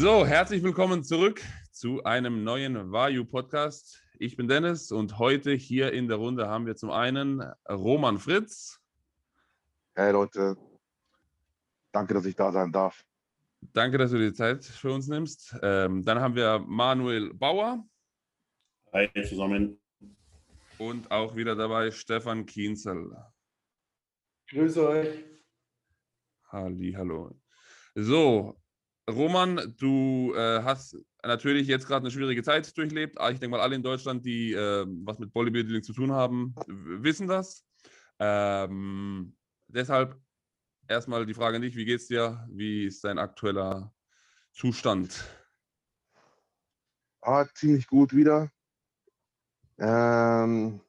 So, herzlich willkommen zurück zu einem neuen Vayu Podcast. Ich bin Dennis und heute hier in der Runde haben wir zum einen Roman Fritz. Hey Leute, danke, dass ich da sein darf. Danke, dass du dir Zeit für uns nimmst. Ähm, dann haben wir Manuel Bauer. Hi zusammen. Und auch wieder dabei Stefan Kienzel. Grüße euch. Halli, hallo. So, Roman, du äh, hast natürlich jetzt gerade eine schwierige Zeit durchlebt. Ah, ich denke mal, alle in Deutschland, die äh, was mit Bodybuilding zu tun haben, wissen das. Ähm, deshalb erstmal die Frage an dich: Wie geht's dir? Wie ist dein aktueller Zustand? Ah, ziemlich gut wieder. Ähm,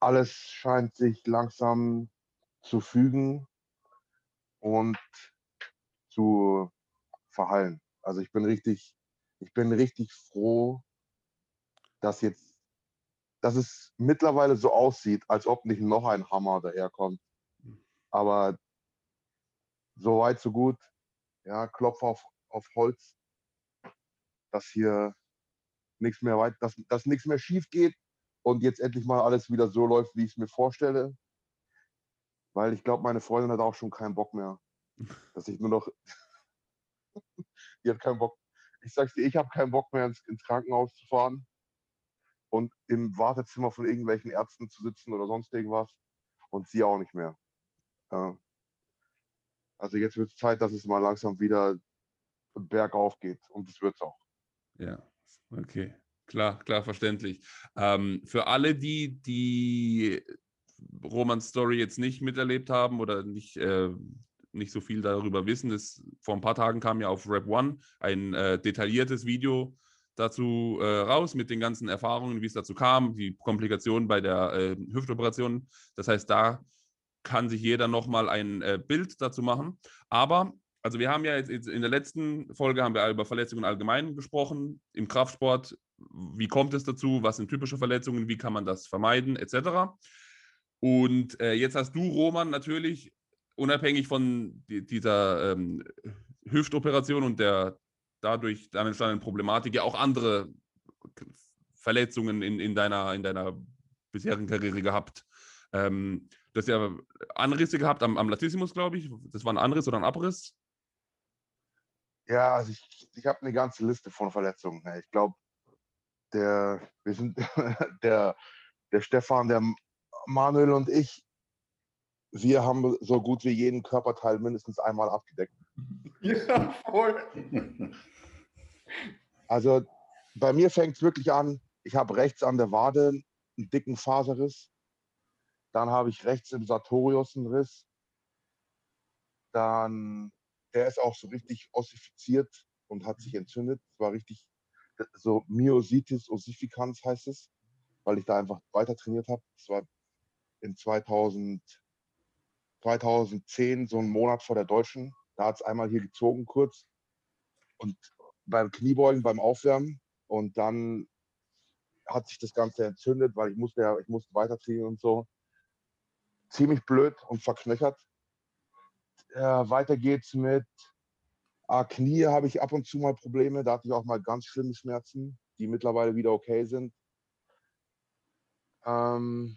alles scheint sich langsam zu fügen und zu verhallen. Also ich bin richtig, ich bin richtig froh, dass jetzt, dass es mittlerweile so aussieht, als ob nicht noch ein Hammer daherkommt. Aber so weit, so gut. Ja, Klopf auf, auf Holz, dass hier nichts mehr weit, dass, dass nichts mehr schief geht und jetzt endlich mal alles wieder so läuft, wie ich es mir vorstelle. Weil ich glaube, meine Freundin hat auch schon keinen Bock mehr. Dass ich nur noch. die hat keinen Bock. Ich sag's dir, ich habe keinen Bock mehr ins, ins, Krankenhaus zu fahren und im Wartezimmer von irgendwelchen Ärzten zu sitzen oder sonst irgendwas. Und sie auch nicht mehr. Ja. Also jetzt wird es Zeit, dass es mal langsam wieder bergauf geht. Und das wird es auch. Ja, okay. Klar, klar, verständlich. Ähm, für alle, die die Romans Story jetzt nicht miterlebt haben oder nicht, äh, nicht so viel darüber wissen, das, vor ein paar Tagen kam ja auf Rap One ein äh, detailliertes Video dazu äh, raus mit den ganzen Erfahrungen, wie es dazu kam, die Komplikationen bei der äh, Hüftoperation. Das heißt, da kann sich jeder nochmal ein äh, Bild dazu machen. Aber also wir haben ja jetzt in der letzten Folge haben wir über Verletzungen allgemein gesprochen. Im Kraftsport, wie kommt es dazu? Was sind typische Verletzungen? Wie kann man das vermeiden? Etc. Und äh, jetzt hast du, Roman, natürlich unabhängig von die, dieser ähm, Hüftoperation und der dadurch dann entstandenen Problematik ja auch andere Verletzungen in, in, deiner, in deiner bisherigen Karriere gehabt. Ähm, du hast ja Anrisse gehabt am, am Latissimus, glaube ich. Das war ein Anriss oder ein Abriss? Ja, also ich, ich habe eine ganze Liste von Verletzungen. Ich glaube, der, wir sind der, der Stefan, der Manuel und ich, wir haben so gut wie jeden Körperteil mindestens einmal abgedeckt. Ja, voll. Also bei mir fängt es wirklich an, ich habe rechts an der Wade einen dicken Faserriss. Dann habe ich rechts im Sartorius einen Riss. Dann, der ist auch so richtig ossifiziert und hat sich entzündet. Es war richtig so Myositis ossificans heißt es, weil ich da einfach weiter trainiert habe. Das war in 2000, 2010, so einen Monat vor der Deutschen. Da hat es einmal hier gezogen kurz und beim Kniebeugen, beim Aufwärmen und dann hat sich das Ganze entzündet, weil ich musste ja, ich musste weiter trainieren und so. Ziemlich blöd und verknöchert. Äh, weiter geht's mit ah, Knie habe ich ab und zu mal Probleme. Da hatte ich auch mal ganz schlimme Schmerzen, die mittlerweile wieder okay sind. Ähm,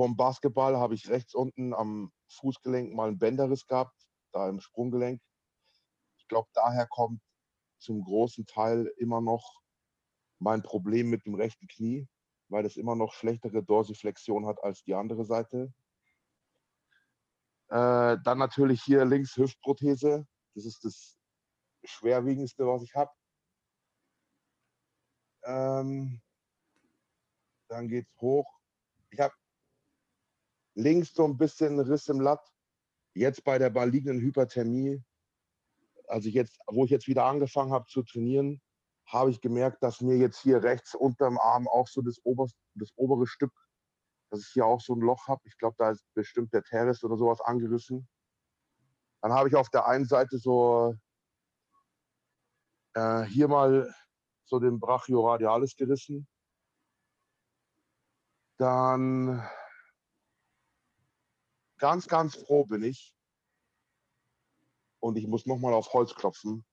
vom Basketball habe ich rechts unten am Fußgelenk mal einen Bänderriss gehabt, da im Sprunggelenk. Ich glaube, daher kommt zum großen Teil immer noch mein Problem mit dem rechten Knie, weil es immer noch schlechtere Dorsiflexion hat als die andere Seite. Äh, dann natürlich hier links Hüftprothese. Das ist das schwerwiegendste, was ich habe. Ähm, dann geht's hoch. Ich habe links so ein bisschen Riss im Latt. Jetzt bei der malignen Hyperthermie, also jetzt, wo ich jetzt wieder angefangen habe zu trainieren, habe ich gemerkt, dass mir jetzt hier rechts unterm Arm auch so das, oberste, das obere Stück, dass ich hier auch so ein Loch habe. Ich glaube, da ist bestimmt der Teres oder sowas angerissen. Dann habe ich auf der einen Seite so äh, hier mal so den Brachioradialis gerissen. Dann ganz, ganz froh bin ich, und ich muss nochmal auf Holz klopfen,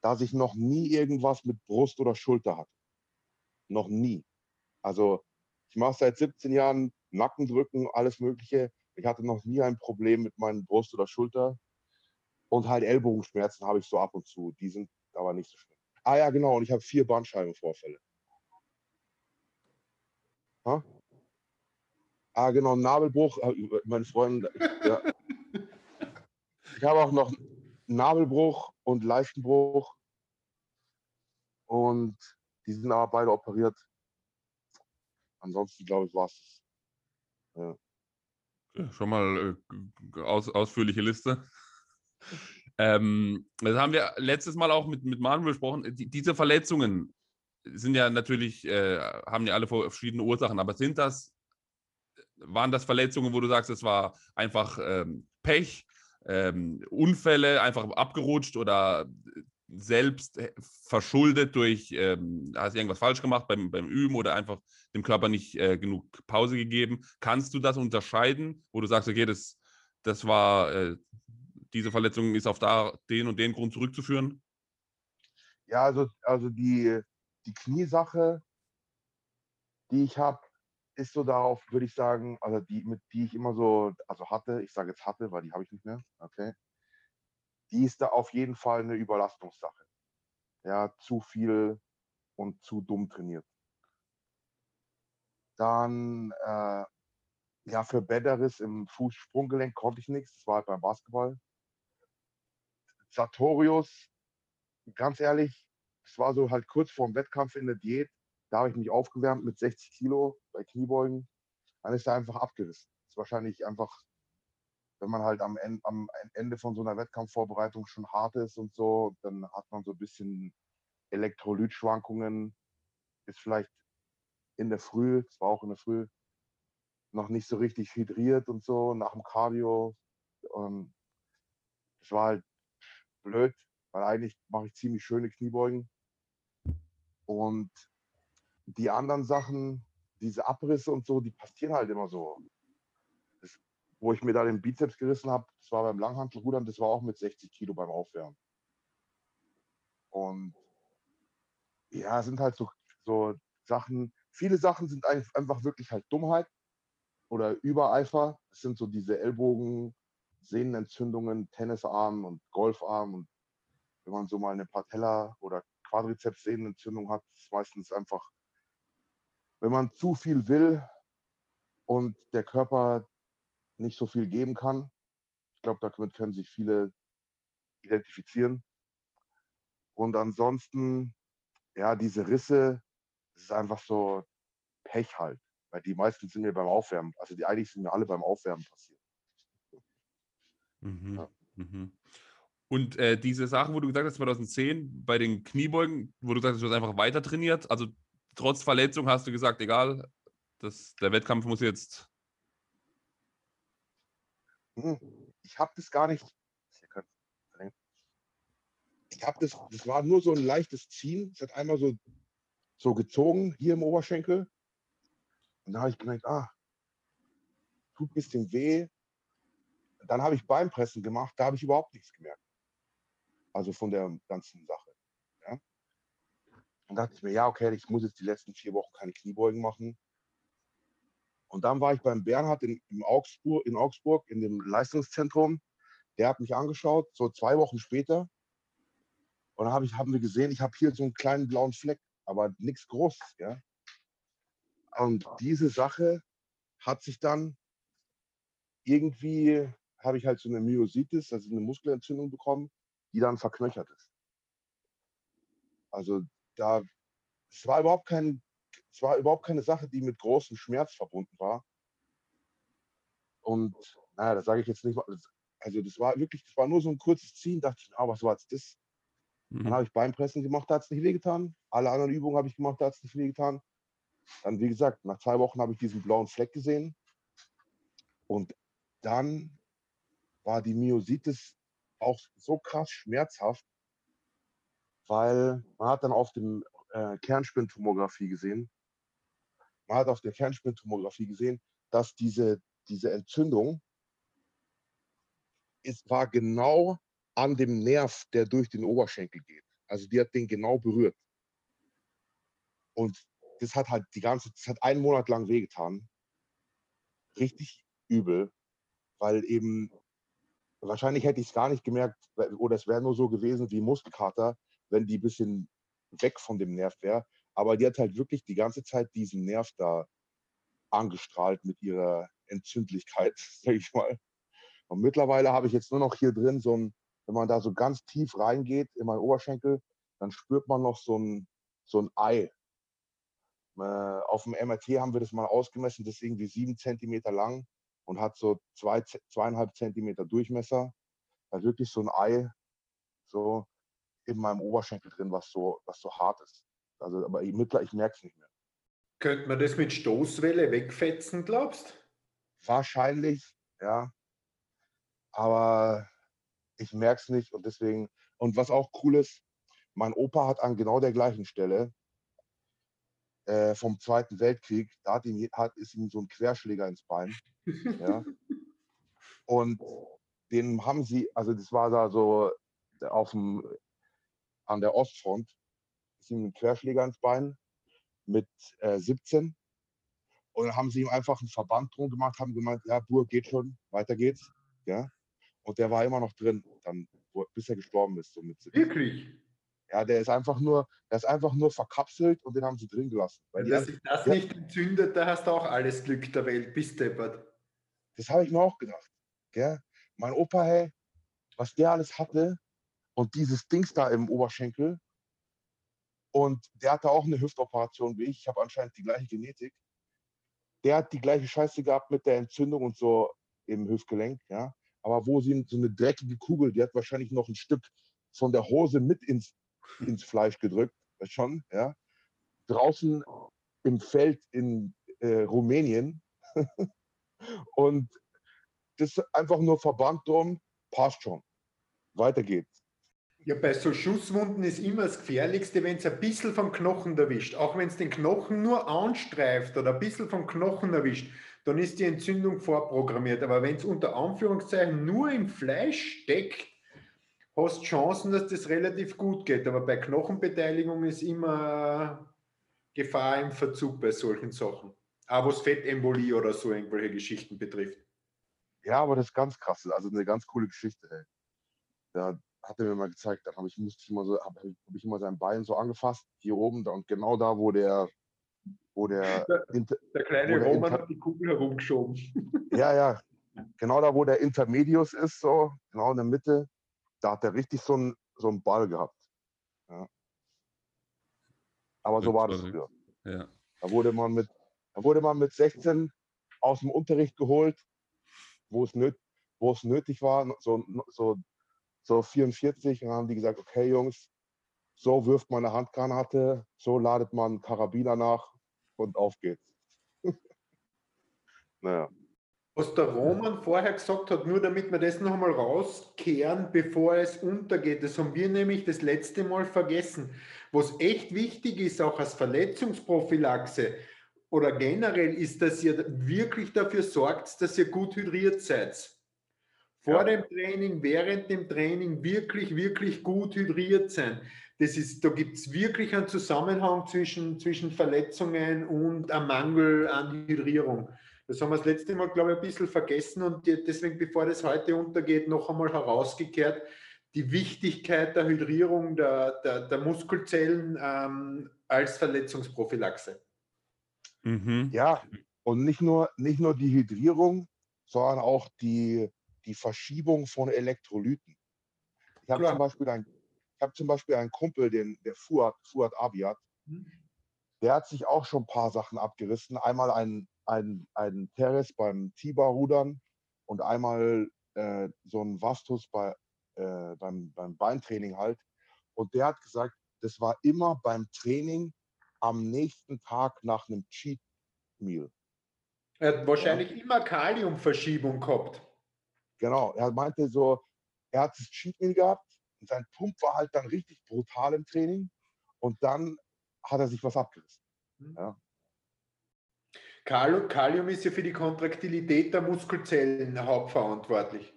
dass ich noch nie irgendwas mit Brust oder Schulter hatte. Noch nie. Also ich mache seit 17 Jahren Nackendrücken, alles Mögliche. Ich hatte noch nie ein Problem mit meinen Brust oder Schulter. Und halt Ellbogenschmerzen habe ich so ab und zu. Die sind aber nicht so schlimm. Ah ja, genau. Und ich habe vier Bandscheibenvorfälle. Ha? Ah, genau, Nabelbruch. äh, Meine Freunde, ja. Ich habe auch noch Nabelbruch und Leistenbruch. Und die sind aber beide operiert. Ansonsten, glaube ich, war es. Ja, Schon mal äh, aus, ausführliche Liste. Ähm, das haben wir letztes Mal auch mit, mit Manuel besprochen. Die, diese Verletzungen sind ja natürlich, äh, haben ja alle verschiedene Ursachen, aber sind das, waren das Verletzungen, wo du sagst, es war einfach ähm, Pech, ähm, Unfälle, einfach abgerutscht oder selbst äh, verschuldet durch, ähm, hast irgendwas falsch gemacht beim, beim Üben oder einfach dem Körper nicht äh, genug Pause gegeben? Kannst du das unterscheiden, wo du sagst, okay, das, das war, äh, diese Verletzung ist auf da, den und den Grund zurückzuführen? Ja, also, also die, die Kniesache, die ich habe, ist so darauf, würde ich sagen, also die, mit die ich immer so, also hatte, ich sage jetzt hatte, weil die habe ich nicht mehr, okay. Die ist da auf jeden Fall eine Überlastungssache. Ja, zu viel und zu dumm trainiert. Dann, äh, ja, für Bäderriss im Fußsprunggelenk konnte ich nichts. Das war halt beim Basketball. Sartorius, ganz ehrlich, es war so halt kurz vor dem Wettkampf in der Diät. Da habe ich mich aufgewärmt mit 60 Kilo bei Kniebeugen. Dann ist er einfach abgerissen. Das ist wahrscheinlich einfach, wenn man halt am Ende, am Ende von so einer Wettkampfvorbereitung schon hart ist und so, dann hat man so ein bisschen Elektrolytschwankungen. Ist vielleicht in der Früh, es war auch in der Früh, noch nicht so richtig hydriert und so nach dem Cardio. Ähm, das war halt blöd, weil eigentlich mache ich ziemlich schöne Kniebeugen. Und die anderen Sachen, diese Abrisse und so, die passieren halt immer so. Das, wo ich mir da den Bizeps gerissen habe, das war beim Langhantelrudern, das war auch mit 60 Kilo beim Aufwärmen. Und ja, es sind halt so, so Sachen, viele Sachen sind einfach wirklich halt Dummheit oder Übereifer. Es sind so diese Ellbogen, Sehnenentzündungen, Tennisarm und Golfarm. Und wenn man so mal eine Patella- oder Quadrizeps-Sehnenentzündung hat, ist meistens einfach, wenn man zu viel will und der Körper nicht so viel geben kann. Ich glaube, damit können sich viele identifizieren. Und ansonsten, ja, diese Risse, das ist einfach so Pech halt. Weil die meisten sind mir beim Aufwärmen, also die eigentlich sind mir alle beim Aufwärmen passiert. Mhm. Ja. Mhm. Und äh, diese Sachen, wo du gesagt hast, 2010 bei den Kniebeugen, wo du gesagt hast, du hast einfach weiter trainiert, also trotz Verletzung hast du gesagt, egal, das, der Wettkampf muss jetzt. Hm, Ich habe das gar nicht. Ich habe das, das war nur so ein leichtes Ziehen. Es hat einmal so, so gezogen hier im Oberschenkel. Und da habe ich gemerkt, ah, tut ein bisschen weh. Dann habe ich Beinpressen gemacht, da habe ich überhaupt nichts gemerkt. Also von der ganzen Sache. Und dachte ich mir, ja, okay, ich muss jetzt die letzten vier Wochen keine Kniebeugen machen. Und dann war ich beim Bernhard in, in, Augsburg, in Augsburg in dem Leistungszentrum. Der hat mich angeschaut, so zwei Wochen später. Und dann hab ich, haben wir gesehen, ich habe hier so einen kleinen blauen Fleck, aber nichts Großes. Ja? Und diese Sache hat sich dann irgendwie, habe ich halt so eine Myositis, also eine Muskelentzündung bekommen, die dann verknöchert ist. Also da, es war überhaupt kein, es war überhaupt keine Sache, die mit großem Schmerz verbunden war. Und naja, das sage ich jetzt nicht mal. Also das war wirklich, das war nur so ein kurzes Ziehen, dachte ich, ah, was war jetzt das? Dann Mhm. habe ich Beinpressen gemacht, da hat es nicht wehgetan. Alle anderen Übungen habe ich gemacht, da hat es nicht wehgetan. Dann, wie gesagt, nach zwei Wochen habe ich diesen blauen Fleck gesehen. Und dann war die Myositis auch so krass schmerzhaft, weil man hat dann auf dem äh, Kernspintomographie gesehen, man hat auf der Kernspintomographie gesehen, dass diese, diese Entzündung ist, war genau an dem Nerv, der durch den Oberschenkel geht. Also die hat den genau berührt. Und das hat halt die ganze, das hat einen Monat lang wehgetan. Richtig übel, weil eben, wahrscheinlich hätte ich es gar nicht gemerkt, oder es wäre nur so gewesen wie Muskelkater, wenn die ein bisschen weg von dem Nerv wäre. Aber die hat halt wirklich die ganze Zeit diesen Nerv da angestrahlt mit ihrer Entzündlichkeit, sag ich mal. Und mittlerweile habe ich jetzt nur noch hier drin so ein, wenn man da so ganz tief reingeht in meinen Oberschenkel, dann spürt man noch so ein, so ein Ei. Äh, auf dem MRT haben wir das mal ausgemessen, das ist irgendwie sieben Zentimeter lang und hat so zwei, zweieinhalb Zentimeter Durchmesser. Da wirklich so ein Ei so in meinem Oberschenkel drin, was so, was so hart ist. Also, aber ich, ich merke es nicht mehr. Könnte man das mit Stoßwelle wegfetzen, glaubst Wahrscheinlich, ja. Aber ich merke es nicht und deswegen, und was auch cool ist, mein Opa hat an genau der gleichen Stelle äh, vom Zweiten Weltkrieg, da hat ihm, hat, ist ihm so ein Querschläger ins Bein. ja. Und den haben sie, also das war da so auf dem, an der Ostfront, ist ihm ein Querschläger ins Bein mit äh, 17. Und dann haben sie ihm einfach einen Verband drum gemacht, haben gemeint, ja, Bur, geht schon, weiter geht's. Ja. Und der war immer noch drin, dann, bis er gestorben ist. So mit Wirklich? Ja, der ist einfach nur, der ist einfach nur verkapselt und den haben sie drin gelassen. Weil Dass sich das ja, nicht entzündet, da hast du auch alles Glück der Welt, bist deppert. Das habe ich mir auch gedacht. Gell? Mein Opa, hey, was der alles hatte und dieses Dings da im Oberschenkel. Und der hatte auch eine Hüftoperation wie ich. Ich habe anscheinend die gleiche Genetik. Der hat die gleiche Scheiße gehabt mit der Entzündung und so im Hüftgelenk, ja aber wo sie so eine dreckige Kugel, die hat wahrscheinlich noch ein Stück von der Hose mit ins, ins Fleisch gedrückt, schon, ja. Draußen im Feld in äh, Rumänien. und das einfach nur Verband drum, passt schon. Weiter geht's. Ja, bei so Schusswunden ist immer das Gefährlichste, wenn es ein bisschen vom Knochen erwischt. Auch wenn es den Knochen nur anstreift oder ein bisschen vom Knochen erwischt, dann ist die Entzündung vorprogrammiert. Aber wenn es unter Anführungszeichen nur im Fleisch steckt, hast du Chancen, dass das relativ gut geht. Aber bei Knochenbeteiligung ist immer Gefahr im Verzug bei solchen Sachen. Auch was Fettembolie oder so irgendwelche Geschichten betrifft. Ja, aber das ist ganz krass. Also eine ganz coole Geschichte. Ey. Da hat er mir mal gezeigt, dann habe ich, musste ich immer so, habe hab ich immer sein Bein so angefasst, hier oben, da, und genau da, wo der wo der, der, der kleine der Roman Inter hat die Kugel herumgeschoben. Ja, ja. Genau da, wo der Intermedius ist, so, genau in der Mitte, da hat er richtig so einen so einen Ball gehabt. Ja. Aber so war das früher. Ja. Da wurde man mit, da wurde man mit 16 aus dem Unterricht geholt, wo es, nöt, wo es nötig war, so, so, so 44, und dann haben die gesagt, okay Jungs, so wirft man eine Handgranate, so ladet man Karabiner nach, und auf geht's. naja. Was der Roman vorher gesagt hat, nur damit wir das noch einmal rauskehren, bevor es untergeht, das haben wir nämlich das letzte Mal vergessen. Was echt wichtig ist, auch als Verletzungsprophylaxe oder generell, ist, dass ihr wirklich dafür sorgt, dass ihr gut hydriert seid. Vor ja. dem Training, während dem Training wirklich, wirklich gut hydriert sein das ist, da gibt es wirklich einen Zusammenhang zwischen, zwischen Verletzungen und einem Mangel an Hydrierung. Das haben wir das letzte Mal, glaube ich, ein bisschen vergessen und deswegen, bevor das heute untergeht, noch einmal herausgekehrt, die Wichtigkeit der Hydrierung der, der, der Muskelzellen ähm, als Verletzungsprophylaxe. Mhm. Ja, und nicht nur, nicht nur die Hydrierung, sondern auch die, die Verschiebung von Elektrolyten. Ich habe zum Beispiel ein ich habe zum Beispiel einen Kumpel, den, der Fuad, Fuad Abiat, mhm. der hat sich auch schon ein paar Sachen abgerissen. Einmal ein, ein, ein Teres beim Tiba-Rudern und einmal äh, so ein Vastus bei, äh, beim, beim Beintraining halt. Und der hat gesagt, das war immer beim Training am nächsten Tag nach einem Cheat Meal. Er hat wahrscheinlich ja. immer Kaliumverschiebung gehabt. Genau, er meinte so, er hat das Cheat Meal gehabt und sein Pump war halt dann richtig brutal im Training. Und dann hat er sich was abgerissen. Mhm. Ja. Kalium ist ja für die Kontraktilität der Muskelzellen hauptverantwortlich.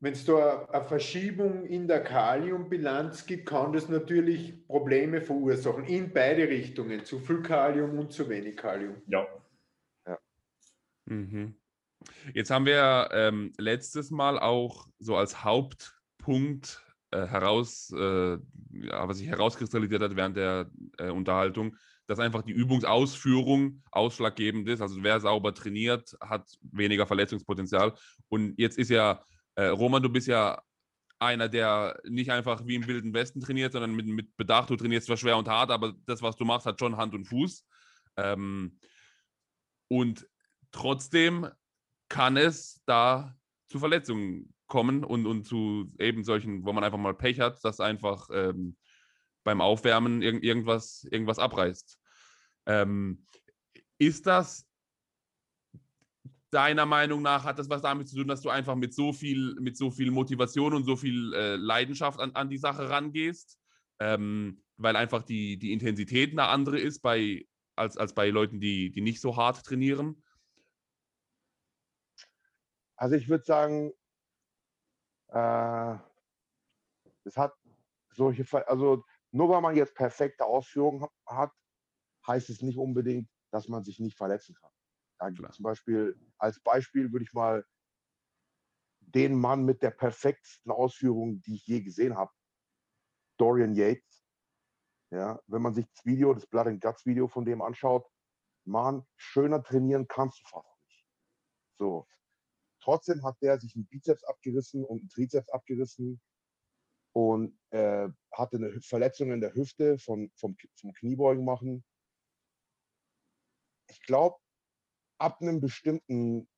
wenn es da eine Verschiebung in der Kaliumbilanz gibt, kann das natürlich Probleme verursachen in beide Richtungen, zu viel Kalium und zu wenig Kalium. Ja. Mhm. Jetzt haben wir ähm, letztes Mal auch so als Hauptpunkt äh, heraus, äh, ja, was sich herauskristallisiert hat während der äh, Unterhaltung, dass einfach die Übungsausführung ausschlaggebend ist. Also wer sauber trainiert, hat weniger Verletzungspotenzial. Und jetzt ist ja, äh, Roman, du bist ja einer, der nicht einfach wie im Wilden Westen trainiert, sondern mit, mit Bedacht. Du trainierst zwar schwer und hart, aber das, was du machst, hat schon Hand und Fuß. Ähm, und trotzdem kann es da zu Verletzungen kommen und, und zu eben solchen, wo man einfach mal Pech hat, dass einfach ähm, beim Aufwärmen irg irgendwas, irgendwas abreißt. Ähm, ist das deiner Meinung nach, hat das was damit zu tun, dass du einfach mit so viel, mit so viel Motivation und so viel äh, Leidenschaft an, an die Sache rangehst? Ähm, weil einfach die, die Intensität eine andere ist bei, als, als bei Leuten, die, die nicht so hart trainieren? Also ich würde sagen, äh, es hat solche, also nur weil man jetzt perfekte Ausführungen hat, heißt es nicht unbedingt, dass man sich nicht verletzen kann. Da zum Beispiel, als Beispiel würde ich mal den Mann mit der perfektesten Ausführung, die ich je gesehen habe, Dorian Yates. Ja, wenn man sich das Video, das Blood and Guts Video von dem anschaut, Mann, schöner trainieren kannst du fast nicht. So. Trotzdem hat der sich einen Bizeps abgerissen und einen Trizeps abgerissen und äh, hatte eine Verletzung in der Hüfte von, vom, vom Kniebeugen machen. Ich glaube, ab einem bestimmten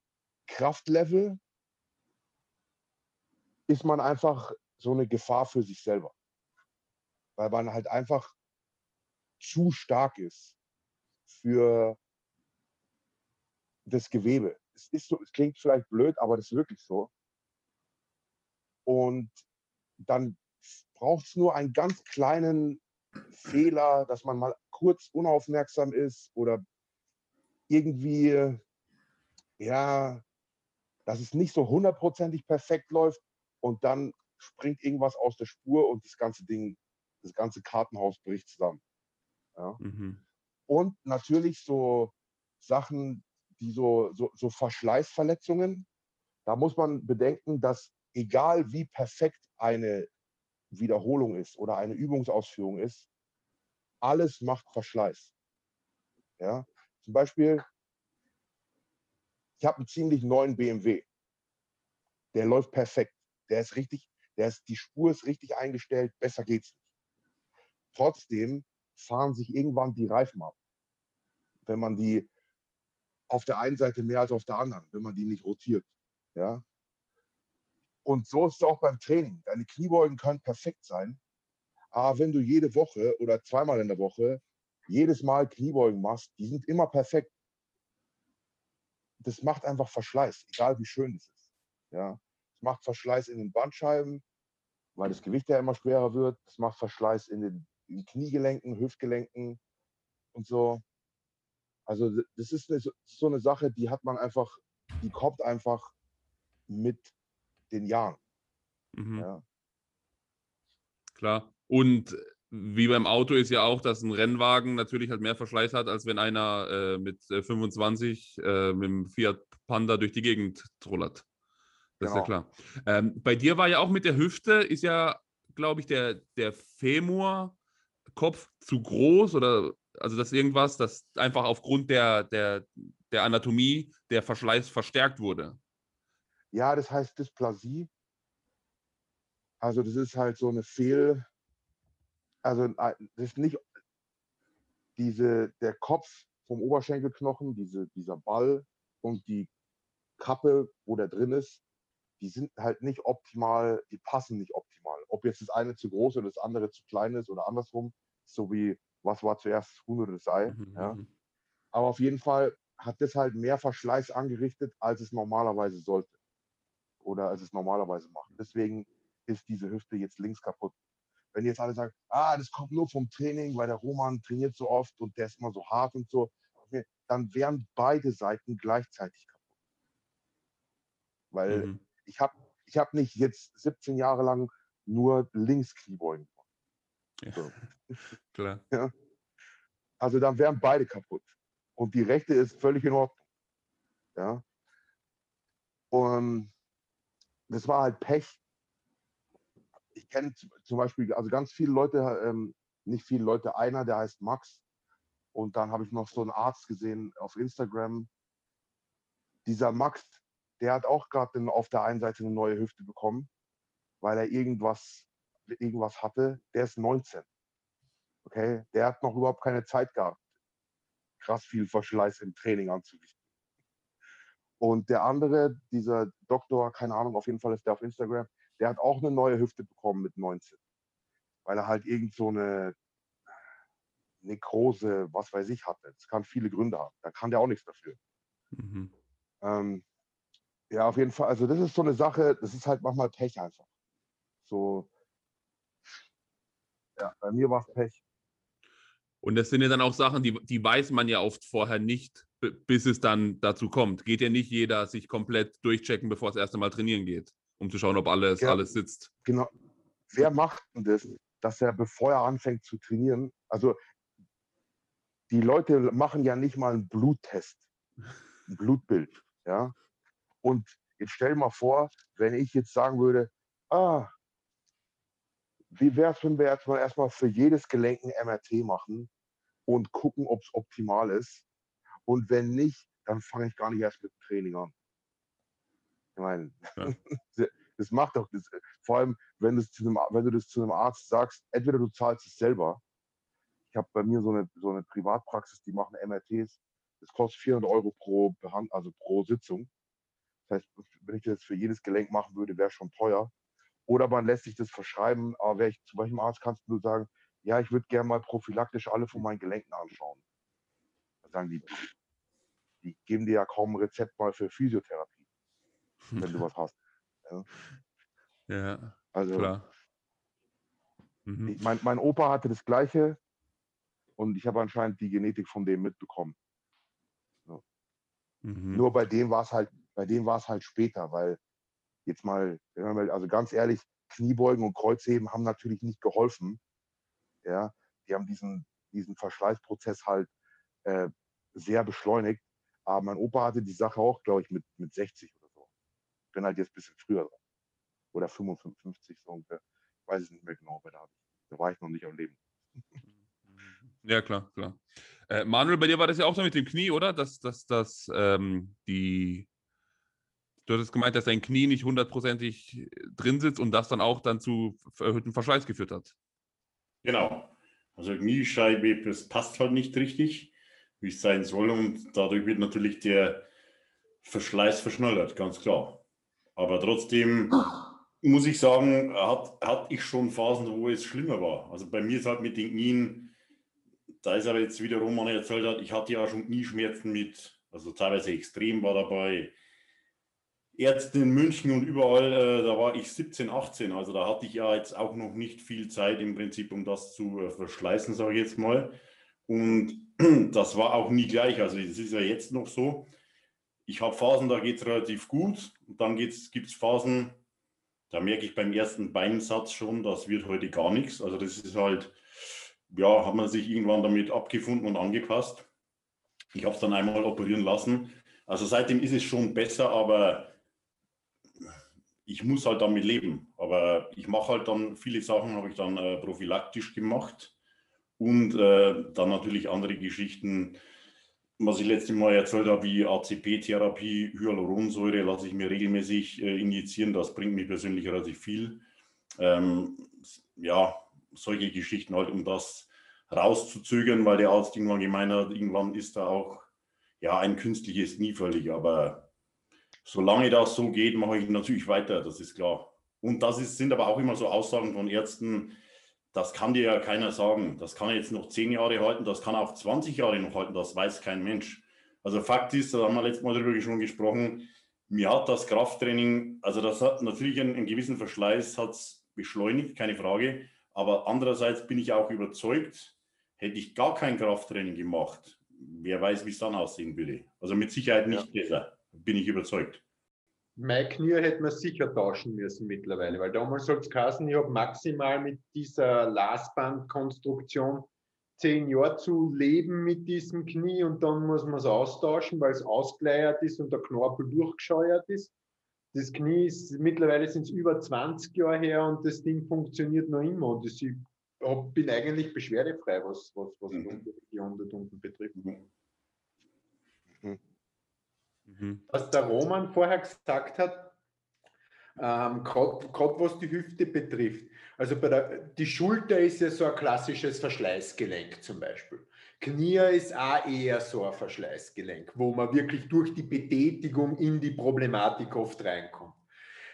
Kraftlevel ist man einfach so eine Gefahr für sich selber. Weil man halt einfach zu stark ist für das Gewebe. Es, ist so, es klingt vielleicht blöd, aber das ist wirklich so. Und dann braucht es nur einen ganz kleinen Fehler, dass man mal kurz unaufmerksam ist oder irgendwie, ja, dass es nicht so hundertprozentig perfekt läuft und dann springt irgendwas aus der Spur und das ganze Ding, das ganze Kartenhaus bricht zusammen. Ja. Mhm. Und natürlich so Sachen, die so, so, so Verschleißverletzungen, da muss man bedenken, dass egal wie perfekt eine Wiederholung ist oder eine Übungsausführung ist, alles macht Verschleiß. Ja? Zum Beispiel, ich habe einen ziemlich neuen BMW. Der läuft perfekt. Der ist richtig, der ist, die Spur ist richtig eingestellt, besser geht's nicht. Trotzdem fahren sich irgendwann die Reifen ab. Wenn man die auf der einen Seite mehr als auf der anderen, wenn man die nicht rotiert. Ja? Und so ist es auch beim Training. Deine Kniebeugen können perfekt sein, aber wenn du jede Woche oder zweimal in der Woche jedes Mal Kniebeugen machst, die sind immer perfekt. Das macht einfach Verschleiß, egal wie schön es ist. Ja, es macht Verschleiß in den Bandscheiben, weil das Gewicht ja immer schwerer wird. Es macht Verschleiß in den, in Kniegelenken, Hüftgelenken und so. Also das ist eine, so eine Sache, die hat man einfach, die kommt einfach mit den Jahren. Mhm. Ja. Klar. Und wie beim Auto ist ja auch, dass ein Rennwagen natürlich halt mehr Verschleiß hat, als wenn einer äh, mit 25 äh, mit dem Fiat Panda durch die Gegend trollert. Das genau. ist ja genau. klar. Ähm, bei dir war ja auch mit der Hüfte, ist ja, glaube ich, der, der Femur-Kopf zu groß oder also das irgendwas, das einfach aufgrund der, der, der Anatomie der Verschleiß verstärkt wurde. Ja, das heißt Dysplasie. Also das ist halt so eine Fehl, also das ist nicht diese, der Kopf vom Oberschenkelknochen, diese, dieser Ball und die Kappe, wo der drin ist, die sind halt nicht optimal, die passen nicht optimal. Ob jetzt das eine zu groß oder das andere zu klein ist oder andersrum, so wie was war zuerst Huhn oder das Ei. Mhm. Ja. Mhm. Aber auf jeden Fall hat das halt mehr Verschleiß angerichtet, als es normalerweise sollte oder als es normalerweise macht. Deswegen ist diese Hüfte jetzt links kaputt. Wenn jetzt alle sagen, ah, das kommt nur vom Training, weil der Roman trainiert so oft und der ist immer so hart und so, dann wären beide Seiten gleichzeitig kaputt. Weil mhm. ich habe ich habe nicht jetzt 17 Jahre lang nur links Kniebeugen. Ja. So. Klar. Ja. Also dann wären beide kaputt. Und die rechte ist völlig in Ordnung. Ja. Und das war halt Pech. Ich kenne zum Beispiel, also ganz viele Leute, ähm, nicht viele Leute, einer, der heißt Max. Und dann habe ich noch so einen Arzt gesehen auf Instagram. Dieser Max, der hat auch gerade auf der einen Seite eine neue Hüfte bekommen, weil er irgendwas, irgendwas hatte. Der ist 19. Okay, der hat noch überhaupt keine Zeit gehabt, krass viel Verschleiß im Training anzurichten. Und der andere, dieser Doktor, keine Ahnung, auf jeden Fall ist der auf Instagram, der hat auch eine neue Hüfte bekommen mit 19. Weil er halt irgend so eine Nekrose, was weiß ich, hatte. Das kann viele Gründe haben. Da kann der auch nichts dafür. Mhm. Ähm, ja, auf jeden Fall. Also das ist so eine Sache, das ist halt manchmal Pech einfach. So, ja, bei mir war es Pech. Und das sind ja dann auch Sachen, die, die weiß man ja oft vorher nicht, bis es dann dazu kommt. Geht ja nicht jeder sich komplett durchchecken, bevor es das erste Mal trainieren geht, um zu schauen, ob alles, Ja. alles sitzt. Genau. Wer macht denn das, dass er, bevor er anfängt zu trainieren, also die Leute machen ja nicht mal einen Bluttest, ein Blutbild, ja. Und jetzt stell dir mal vor, wenn ich jetzt sagen würde, ah, wie wäre es, wenn wir jetzt mal erstmal für jedes Gelenk ein MRT machen und gucken, ob es optimal ist. Und wenn nicht, dann fange ich gar nicht erst mit dem Training an. Ich meine, Ja. das macht doch das. Vor allem, wenn, das zu einem, wenn du das zu einem Arzt sagst, entweder du zahlst es selber. Ich habe bei mir so eine, so eine Privatpraxis, die machen MRTs. Das kostet 400 Euro pro, Behand also pro Sitzung. Das heißt, wenn ich das für jedes Gelenk machen würde, wäre schon teuer. Oder man lässt sich das verschreiben, aber wäre ich zu welchem Arzt kannst du nur sagen, ja, ich würde gerne mal prophylaktisch alle von meinen Gelenken anschauen. Dann sagen die, pff, die geben dir ja kaum ein Rezept mal für Physiotherapie, wenn du was hast. Ja, Also klar. Mhm. ich, mein, mein Opa hatte das gleiche und ich habe anscheinend die Genetik von dem mitbekommen. Mhm. Nur bei dem war es halt, bei dem war es halt später, weil jetzt mal, also ganz ehrlich, Kniebeugen und Kreuzheben haben natürlich nicht geholfen. Ja, die haben diesen, diesen Verschleißprozess halt äh, sehr beschleunigt. Aber mein Opa hatte die Sache auch, glaube ich, mit, mit 60 oder so. Ich bin halt jetzt ein bisschen früher dran. Oder 55 so ungefähr. Ich weiß es nicht mehr genau, aber da, da war ich noch nicht am Leben. Ja, klar, klar. Äh, Manuel, bei dir war das ja auch so mit dem Knie, oder? Dass, dass, dass ähm, die. Du hattest gemeint, dass dein Knie nicht hundertprozentig drin sitzt und das dann auch dann zu erhöhtem Verschleiß geführt hat. Genau. Also Kniescheibe, das passt halt nicht richtig, wie es sein soll. Und dadurch wird natürlich der Verschleiß verschnellert, ganz klar. Aber trotzdem muss ich sagen, hat, hatte ich schon Phasen, wo es schlimmer war. Also bei mir ist halt mit den Knien, da ist aber jetzt, wie der Roman erzählt hat, ich hatte ja schon Knieschmerzen mit, also teilweise extrem war dabei. Ärzte in München und überall, äh, da war ich 17, 18. Also da hatte ich ja jetzt auch noch nicht viel Zeit im Prinzip, um das zu äh, verschleißen, sage ich jetzt mal. Und das war auch nie gleich. Also es ist ja jetzt noch so. Ich habe Phasen, da geht es relativ gut. Und dann gibt es Phasen, da merke ich beim ersten Beinsatz schon, das wird heute gar nichts. Also das ist halt, ja, hat man sich irgendwann damit abgefunden und angepasst. Ich habe es dann einmal operieren lassen. Also seitdem ist es schon besser, aber ich muss halt damit leben. Aber ich mache halt dann viele Sachen, habe ich dann äh, prophylaktisch gemacht. Und äh, dann natürlich andere Geschichten, was ich letztes Mal erzählt habe, wie ACP-Therapie, Hyaluronsäure, lasse ich mir regelmäßig äh, injizieren. Das bringt mir persönlich relativ viel. Ähm, ja, solche Geschichten halt, um das rauszuzögern, weil der Arzt irgendwann gemeint hat, irgendwann ist da auch ja ein künstliches Knie völlig. Aber solange das so geht, mache ich natürlich weiter, das ist klar. Und das ist, sind aber auch immer so Aussagen von Ärzten, das kann dir ja keiner sagen. Das kann jetzt noch zehn Jahre halten, das kann auch 20 Jahre noch halten, das weiß kein Mensch. Also Fakt ist, da haben wir letztes Mal darüber schon gesprochen, mir hat das Krafttraining, also das hat natürlich einen, einen gewissen Verschleiß hat's beschleunigt, keine Frage. Aber andererseits bin ich auch überzeugt, hätte ich gar kein Krafttraining gemacht, wer weiß, wie es dann aussehen würde. Also mit Sicherheit nicht besser, bin ich überzeugt. mein Knie hätte man sicher tauschen müssen mittlerweile, weil damals hat es geheißen, ich habe maximal mit dieser Lastbandkonstruktion zehn Jahre zu leben mit diesem Knie und dann muss man es austauschen, weil es ausgeleiert ist und der Knorpel durchgescheuert ist. Das Knie ist, mittlerweile sind es über 20 Jahre her und das Ding funktioniert noch immer und ich bin eigentlich beschwerdefrei, was, was, was mhm. die Region dort unten betrifft. Mhm. Mhm. Was der Roman vorher gesagt hat, ähm, gerade was die Hüfte betrifft. Also bei der, die Schulter ist ja so ein klassisches Verschleißgelenk zum Beispiel. Knie ist auch eher so ein Verschleißgelenk, wo man wirklich durch die Betätigung in die Problematik oft reinkommt.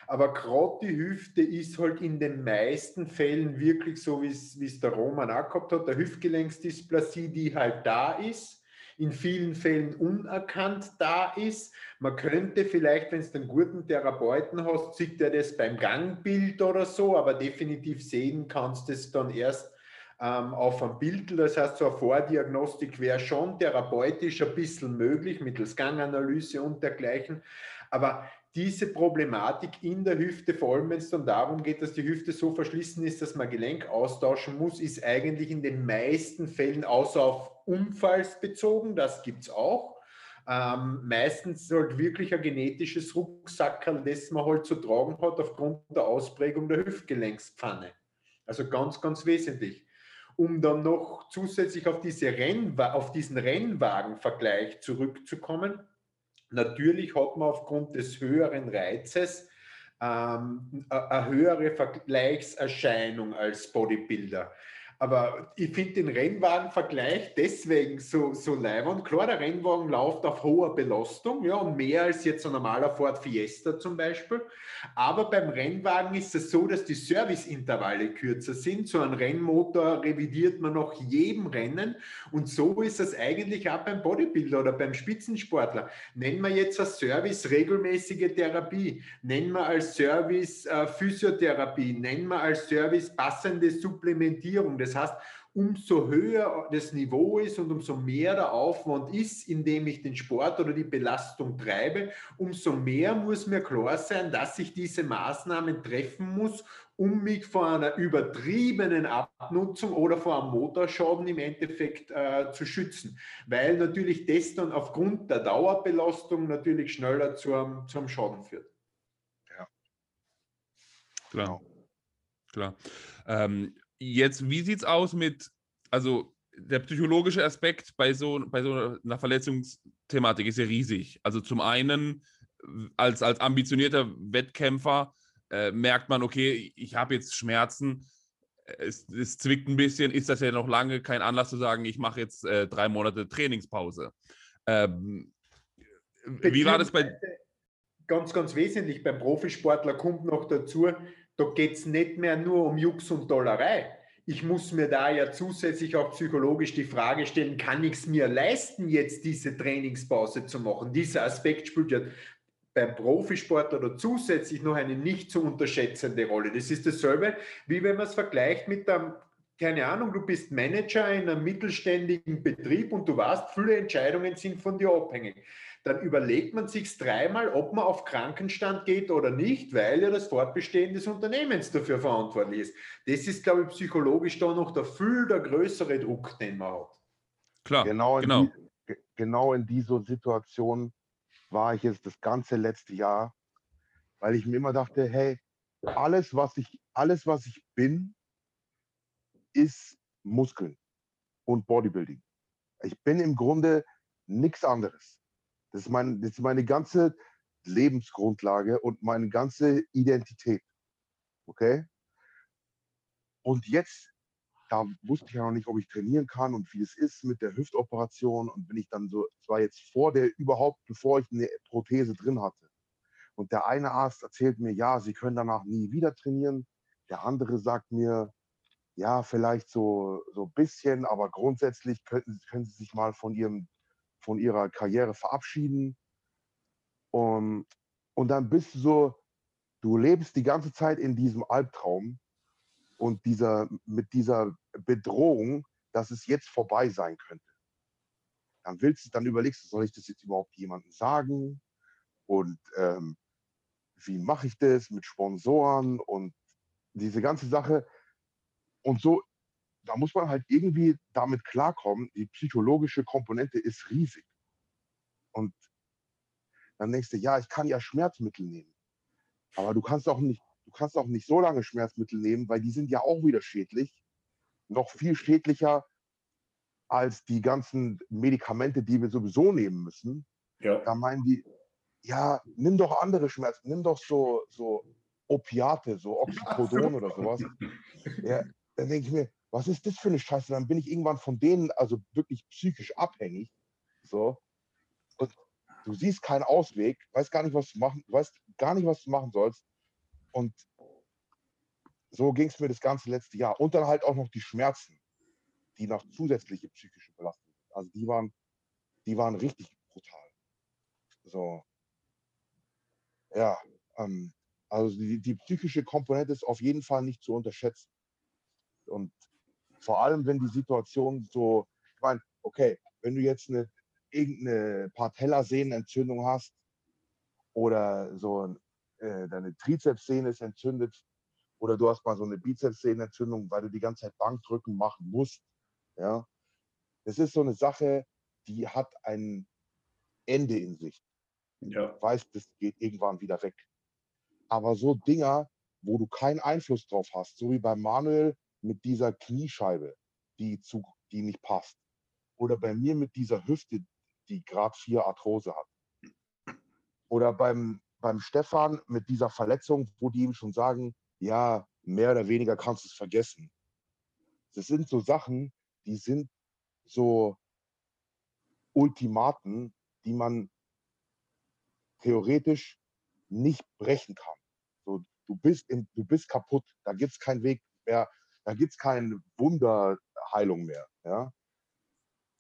Aber gerade die Hüfte ist halt in den meisten Fällen wirklich so, wie es der Roman auch gehabt hat, der Hüftgelenksdysplasie, die halt da ist in vielen Fällen unerkannt da ist. Man könnte vielleicht, wenn es einen guten Therapeuten hast, sieht er das beim Gangbild oder so, aber definitiv sehen kannst du es dann erst ähm, auf einem Bild. Das heißt, so eine Vordiagnostik wäre schon therapeutisch ein bisschen möglich, mittels Ganganalyse und dergleichen. Aber diese Problematik in der Hüfte, vor allem wenn es dann darum geht, dass die Hüfte so verschlissen ist, dass man Gelenk austauschen muss, ist eigentlich in den meisten Fällen außer auf unfallsbezogen, das gibt es auch. Ähm, meistens halt wirklich ein genetisches Rucksackerl, das man halt zu tragen hat aufgrund der Ausprägung der Hüftgelenkspfanne. Also ganz, ganz wesentlich. Um dann noch zusätzlich auf, diese Rennwa auf diesen Rennwagenvergleich zurückzukommen, Natürlich hat man aufgrund des höheren Reizes ähm, eine höhere Vergleichserscheinung als Bodybuilder. Aber ich finde den Rennwagenvergleich deswegen so, so leibend. Klar, der Rennwagen läuft auf hoher Belastung, ja, und mehr als jetzt ein normaler Ford Fiesta zum Beispiel. Aber beim Rennwagen ist es so, dass die Serviceintervalle kürzer sind. So ein Rennmotor revidiert man nach jedem Rennen. Und so ist es eigentlich auch beim Bodybuilder oder beim Spitzensportler. Nennen wir jetzt als Service regelmäßige Therapie, nennen wir als Service äh, Physiotherapie, nennen wir als Service passende Supplementierung. Das heißt, umso höher das Niveau ist und umso mehr der Aufwand ist, indem ich den Sport oder die Belastung treibe, umso mehr muss mir klar sein, dass ich diese Maßnahmen treffen muss, um mich vor einer übertriebenen Abnutzung oder vor einem Motorschaden im Endeffekt äh, zu schützen. Weil natürlich das dann aufgrund der Dauerbelastung natürlich schneller zum, zum Schaden führt. Ja. Klar. Klar. Ähm, Jetzt, wie sieht es aus mit, also der psychologische Aspekt bei so, bei so einer Verletzungsthematik ist ja riesig. Also zum einen, als, als ambitionierter Wettkämpfer äh, merkt man, okay, ich habe jetzt Schmerzen, es, es, zwickt ein bisschen, ist das ja noch lange kein Anlass zu sagen, ich mache jetzt äh, drei Monate Trainingspause. Ähm, wie war das bei... Ganz, ganz wesentlich beim Profisportler kommt noch dazu, da geht es nicht mehr nur um Jux und Dollerei. Ich muss mir da ja zusätzlich auch psychologisch die Frage stellen, kann ich es mir leisten, jetzt diese Trainingspause zu machen? Dieser Aspekt spielt ja beim Profisport oder zusätzlich noch eine nicht zu unterschätzende Rolle. Das ist dasselbe, wie wenn man es vergleicht mit einem keine Ahnung, du bist Manager in einem mittelständigen Betrieb und du weißt, viele Entscheidungen sind von dir abhängig dann überlegt man sich dreimal, ob man auf Krankenstand geht oder nicht, weil ja das Fortbestehen des Unternehmens dafür verantwortlich ist. Das ist, glaube ich, psychologisch da noch der viel der größere Druck, den man hat. Klar, genau. In genau. Die, genau in dieser Situation war ich jetzt das ganze letzte Jahr, weil ich mir immer dachte, hey, alles, was ich, alles, was ich bin, ist Muskeln und Bodybuilding. Ich bin im Grunde nichts anderes. Das ist, mein, das ist meine ganze Lebensgrundlage und meine ganze Identität. Okay? Und jetzt, da wusste ich ja noch nicht, ob ich trainieren kann und wie es ist mit der Hüftoperation. Und bin ich dann so, es war jetzt vor der überhaupt, bevor ich eine Prothese drin hatte. Und der eine Arzt erzählt mir, ja, Sie können danach nie wieder trainieren. Der andere sagt mir, ja, vielleicht so, so ein bisschen, aber grundsätzlich können, können Sie sich mal von Ihrem von ihrer Karriere verabschieden. Und, und dann bist du so, du lebst die ganze Zeit in diesem Albtraum und dieser, mit dieser Bedrohung, dass es jetzt vorbei sein könnte. Dann willst du, dann überlegst du, soll ich das jetzt überhaupt jemandem sagen? Und ähm, wie mache ich das mit Sponsoren und diese ganze Sache. Und so, da muss man halt irgendwie damit klarkommen, die psychologische Komponente ist riesig. Und dann denkst du, ja, ich kann ja Schmerzmittel nehmen. Aber du kannst auch nicht, du kannst auch nicht so lange Schmerzmittel nehmen, weil die sind ja auch wieder schädlich. Noch viel schädlicher als die ganzen Medikamente, die wir sowieso nehmen müssen. Ja. Da meinen die, ja, nimm doch andere Schmerzen, nimm doch so, so Opiate, so Oxycodon oder sowas. Ja, dann denke ich mir, was ist das für eine Scheiße? Dann bin ich irgendwann von denen also wirklich psychisch abhängig. So. Und du siehst keinen Ausweg, weißt gar nicht, was du machen, weißt gar nicht, was du machen sollst. Und so ging es mir das ganze letzte Jahr. Und dann halt auch noch die Schmerzen, die noch zusätzliche psychische Belastung sind. Also die waren, die waren richtig brutal. So. Ja, ähm, also die, die psychische Komponente ist auf jeden Fall nicht zu unterschätzen. Und vor allem, wenn die Situation so, ich meine, okay, wenn du jetzt eine irgendeine Patellasehnenentzündung hast oder so äh, deine Trizepssehne ist entzündet oder du hast mal so eine Bizepssehnenentzündung, weil du die ganze Zeit Bankdrücken machen musst, ja, das ist so eine Sache, die hat ein Ende in sich. Ja. Du weißt, das geht irgendwann wieder weg. Aber so Dinger, wo du keinen Einfluss drauf hast, so wie bei Manuel mit dieser Kniescheibe, die, zu, die nicht passt. Oder bei mir mit dieser Hüfte, die Grad 4 Arthrose hat. Oder beim, beim Stefan mit dieser Verletzung, wo die ihm schon sagen, ja, mehr oder weniger kannst du es vergessen. Das sind so Sachen, die sind so Ultimaten, die man theoretisch nicht brechen kann. So, du, bist in, du bist kaputt, da gibt es keinen Weg mehr, da gibt es keine Wunderheilung mehr. Ja?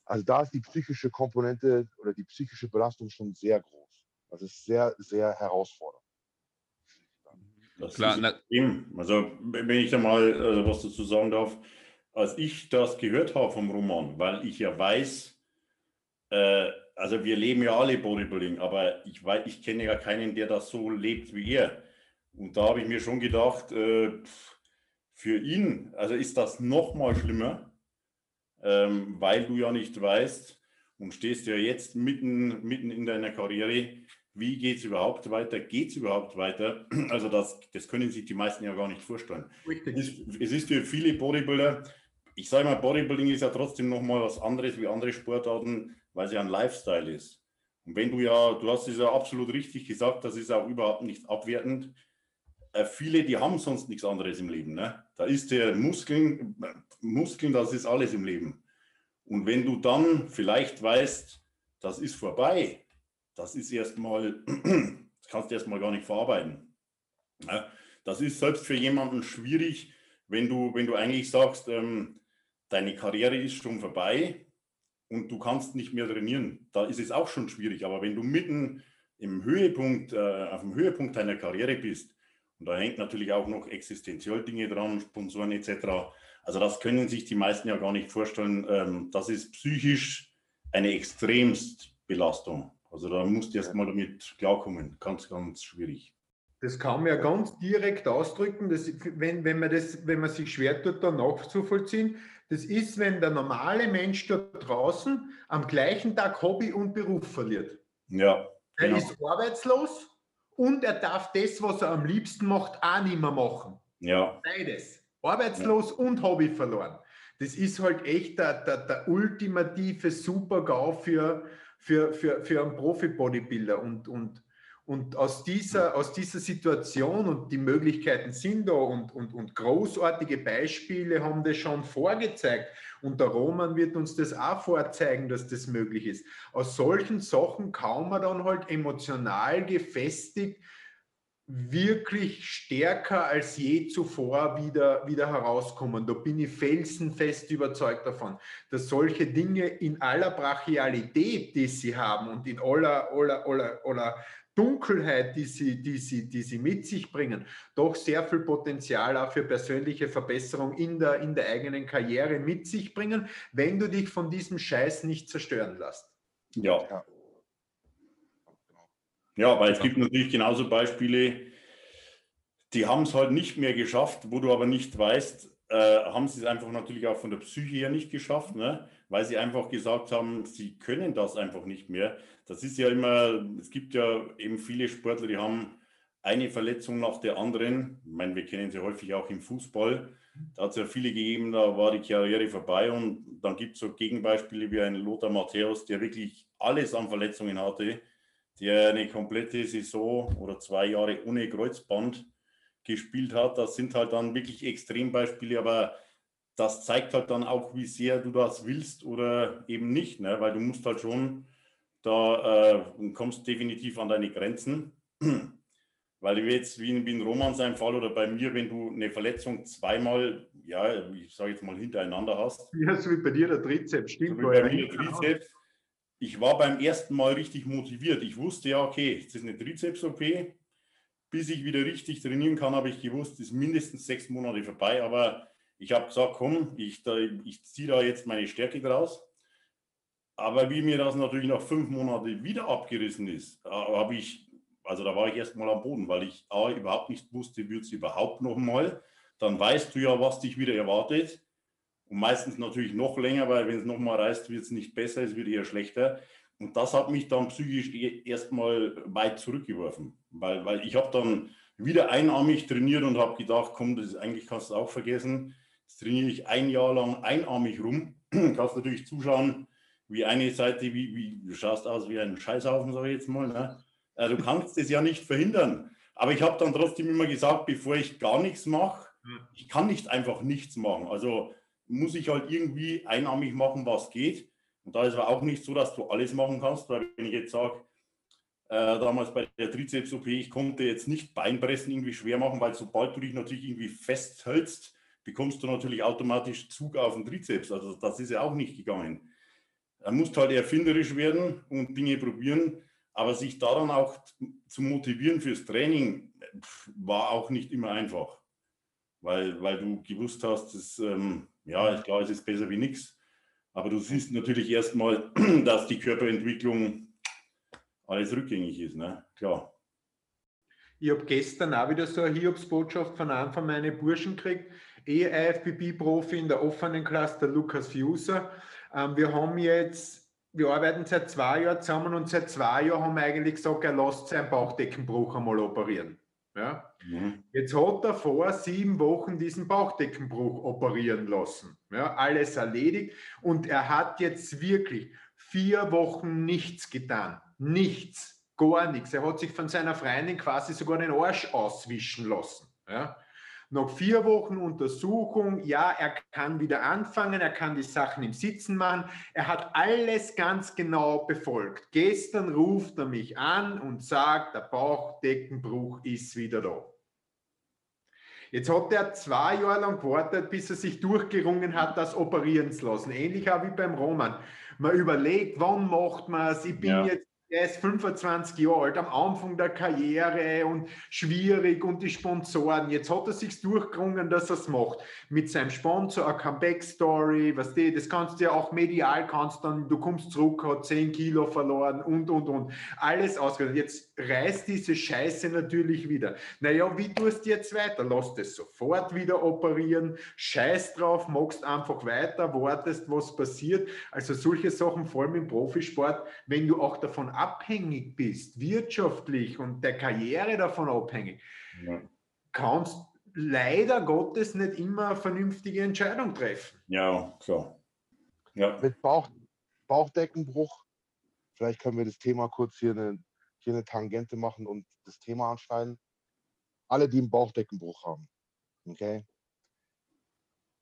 Also da ist die psychische Komponente oder die psychische Belastung schon sehr groß. Das ist sehr, sehr herausfordernd. Das Klar. Also, wenn ich da mal äh, was dazu sagen darf, als ich das gehört habe vom Roman, weil ich ja weiß, äh, also wir leben ja alle Bodybuilding, aber ich, weiß, ich kenne ja keinen, der das so lebt wie er. Und da habe ich mir schon gedacht, äh, pff, für ihn, also ist das noch mal schlimmer, ähm, weil du ja nicht weißt und stehst ja jetzt mitten, mitten in deiner Karriere, wie geht es überhaupt weiter? Geht es überhaupt weiter? Also das, das können sich die meisten ja gar nicht vorstellen. Es Richtig. ist, es ist für viele Bodybuilder, ich sage mal, Bodybuilding ist ja trotzdem nochmal was anderes wie andere Sportarten, weil es ja ein Lifestyle ist. Und wenn du ja, du hast es ja absolut richtig gesagt, das ist auch überhaupt nicht abwertend. Äh, viele, die haben sonst nichts anderes im Leben. Ne? Da ist der Muskeln, Muskeln, das ist alles im Leben. Und wenn du dann vielleicht weißt, das ist vorbei, das ist erstmal, das kannst du erstmal gar nicht verarbeiten. Ja, das ist selbst für jemanden schwierig, wenn du, wenn du eigentlich sagst, ähm, deine Karriere ist schon vorbei und du kannst nicht mehr trainieren. Da ist es auch schon schwierig. Aber wenn du mitten im Höhepunkt, äh, auf dem Höhepunkt deiner Karriere bist, und da hängt natürlich auch noch existenziell Dinge dran, Sponsoren etc. Also das können sich die meisten ja gar nicht vorstellen. Ähm, das ist psychisch eine extremst Belastung. Also da musst du erst mal damit klarkommen. Ganz, ganz schwierig. Das kann man ja ganz direkt ausdrücken, dass, wenn, wenn, man das, wenn man sich schwer tut, da nachzuvollziehen. Das ist, wenn der normale Mensch da draußen am gleichen Tag Hobby und Beruf verliert. Ja, Er genau. ist arbeitslos und er darf das, was er am liebsten macht, auch nicht mehr machen. ja, Beides. Arbeitslos und Hobby verloren. Das ist halt echt der, der, der ultimative Super-GAU für, für, für, für einen Profi-Bodybuilder. Und, und, und aus, dieser, aus dieser Situation und die Möglichkeiten sind da und, und, und großartige Beispiele haben das schon vorgezeigt. Und der Roman wird uns das auch vorzeigen, dass das möglich ist. Aus solchen Sachen kann man dann halt emotional gefestigt wirklich stärker als je zuvor wieder, wieder herauskommen. Da bin ich felsenfest überzeugt davon, dass solche Dinge in aller Brachialität, die sie haben und in aller, aller, aller, aller Dunkelheit, die sie, die, sie, die sie mit sich bringen, doch sehr viel Potenzial auch für persönliche Verbesserung in der, in der eigenen Karriere mit sich bringen, wenn du dich von diesem Scheiß nicht zerstören lässt. ja. Ja. Ja, weil es gibt natürlich genauso Beispiele, die haben es halt nicht mehr geschafft, wo du aber nicht weißt, äh, haben sie es einfach natürlich auch von der Psyche her nicht geschafft, ne? weil sie einfach gesagt haben, sie können das einfach nicht mehr. Das ist ja immer, es gibt ja eben viele Sportler, die haben eine Verletzung nach der anderen. Ich meine, wir kennen sie häufig auch im Fußball. Da hat es ja viele gegeben, da war die Karriere vorbei und dann gibt es so Gegenbeispiele wie ein Lothar Matthäus, der wirklich alles an Verletzungen hatte, der eine komplette Saison oder zwei Jahre ohne Kreuzband gespielt hat. Das sind halt dann wirklich Extrembeispiele, aber das zeigt halt dann auch, wie sehr du das willst oder eben nicht, ne? weil du musst halt schon, da äh, kommst definitiv an deine Grenzen. Weil jetzt, wie in, wie in Roman sein Fall oder bei mir, wenn du eine Verletzung zweimal, ja, ich sage jetzt mal hintereinander hast. Ja, so wie bei dir der Trizeps, stimmt. So wie bei mir der Trizeps. Ich war beim ersten Mal richtig motiviert. Ich wusste ja, okay, es ist eine Trizeps-OP. Bis ich wieder richtig trainieren kann, habe ich gewusst, ist mindestens sechs Monate vorbei. Aber ich habe gesagt, komm, ich, ich ziehe da jetzt meine Stärke draus. Aber wie mir das natürlich nach fünf Monaten wieder abgerissen ist, habe ich also da war ich erst mal am Boden, weil ich A, überhaupt nicht wusste, wird es überhaupt noch mal. Dann weißt du ja, was dich wieder erwartet. Und meistens natürlich noch länger, weil wenn es noch mal reißt, wird es nicht besser, es wird eher schlechter. Und das hat mich dann psychisch e-, erstmal weit zurückgeworfen, weil, weil ich habe dann wieder einarmig trainiert und habe gedacht, komm, das ist, eigentlich kannst du auch vergessen. Jetzt trainiere ich ein Jahr lang einarmig rum. kannst natürlich zuschauen, wie eine Seite, wie, wie du schaust aus wie ein Scheißhaufen, sage ich jetzt mal. Ne? Äh, du kannst es ja nicht verhindern. Aber ich habe dann trotzdem immer gesagt, bevor ich gar nichts mache, ich kann nicht einfach nichts machen. Also muss ich halt irgendwie einarmig machen, was geht. Und da ist aber auch nicht so, dass du alles machen kannst, weil wenn ich jetzt sage, äh, damals bei der Trizeps-OP, ich konnte jetzt nicht Beinpressen irgendwie schwer machen, weil sobald du dich natürlich irgendwie festhältst, bekommst du natürlich automatisch Zug auf den Trizeps. Also das ist ja auch nicht gegangen. Da musst halt erfinderisch werden und Dinge probieren. Aber sich daran auch zu motivieren fürs Training war auch nicht immer einfach, weil, weil du gewusst hast, dass, ähm, ja, klar, es ist besser wie nichts. Aber du siehst natürlich erstmal, dass die Körperentwicklung alles rückgängig ist, ne? Klar. Ich habe gestern auch wieder so eine Hiobsbotschaft von einem von meinen Burschen gekriegt, eh IFBB-Profi in der offenen Klasse, der Lukas Fuser. Ähm, wir haben jetzt wir arbeiten seit zwei Jahren zusammen und seit zwei Jahren haben wir eigentlich gesagt, er lässt seinen Bauchdeckenbruch einmal operieren. Ja? Mhm. Jetzt hat er vor sieben Wochen diesen Bauchdeckenbruch operieren lassen. Ja? Alles erledigt und er hat jetzt wirklich vier Wochen nichts getan. Nichts, gar nichts. Er hat sich von seiner Freundin quasi sogar den Arsch auswischen lassen. Ja? Nach vier Wochen Untersuchung, ja, er kann wieder anfangen, er kann die Sachen im Sitzen machen. Er hat alles ganz genau befolgt. Gestern ruft er mich an und sagt, der Bauchdeckenbruch ist wieder da. Jetzt hat er zwei Jahre lang gewartet, bis er sich durchgerungen hat, das operieren zu lassen. Ähnlich auch wie beim Roman. Man überlegt, wann macht man es? Ich bin ja. jetzt er ist 25 Jahre alt, am Anfang der Karriere und schwierig und die Sponsoren. Jetzt hat er sich durchgerungen, dass er es macht. Mit seinem Sponsor, eine Comeback-Story, was die, das kannst du ja auch medial, kannst dann, du kommst zurück, hat 10 Kilo verloren und, und, und. Alles ausgegangen. Jetzt reißt diese Scheiße natürlich wieder. Naja, wie tust du jetzt weiter? Lass das sofort wieder operieren, scheiß drauf, magst einfach weiter, wartest, was passiert. Also solche Sachen, vor allem im Profisport, wenn du auch davon ab abhängig bist, wirtschaftlich und der Karriere davon abhängig, ja. kannst leider Gottes nicht immer eine vernünftige Entscheidung treffen. Ja, klar. Ja. Mit Bauch, Bauchdeckenbruch, vielleicht können wir das Thema kurz hier eine, hier eine Tangente machen und das Thema anschneiden. Alle, die einen Bauchdeckenbruch haben. Okay?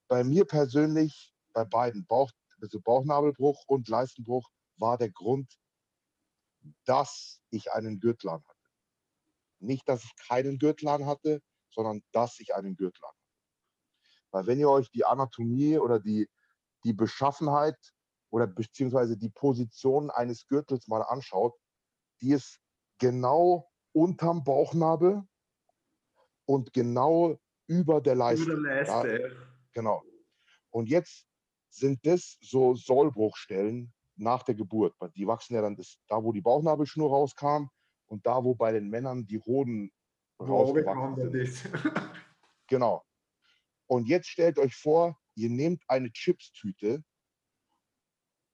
Bei mir persönlich, bei beiden, Bauch, also Bauchnabelbruch und Leistenbruch, war der Grund dass ich einen Gürtel hatte. Nicht, dass ich keinen Gürtel hatte, sondern dass ich einen Gürtel hatte. Weil wenn ihr euch die Anatomie oder die, die Beschaffenheit oder beziehungsweise die Position eines Gürtels mal anschaut, die ist genau unterm Bauchnabel und genau über der Leiste. Über der Leiste. Ja, genau. Und jetzt sind das so Sollbruchstellen, nach der Geburt. Die wachsen ja dann das, da, wo die Bauchnabelschnur rauskam und da, wo bei den Männern die Hoden rausgewachsen sind. Genau. Und jetzt stellt euch vor, ihr nehmt eine Chips-Tüte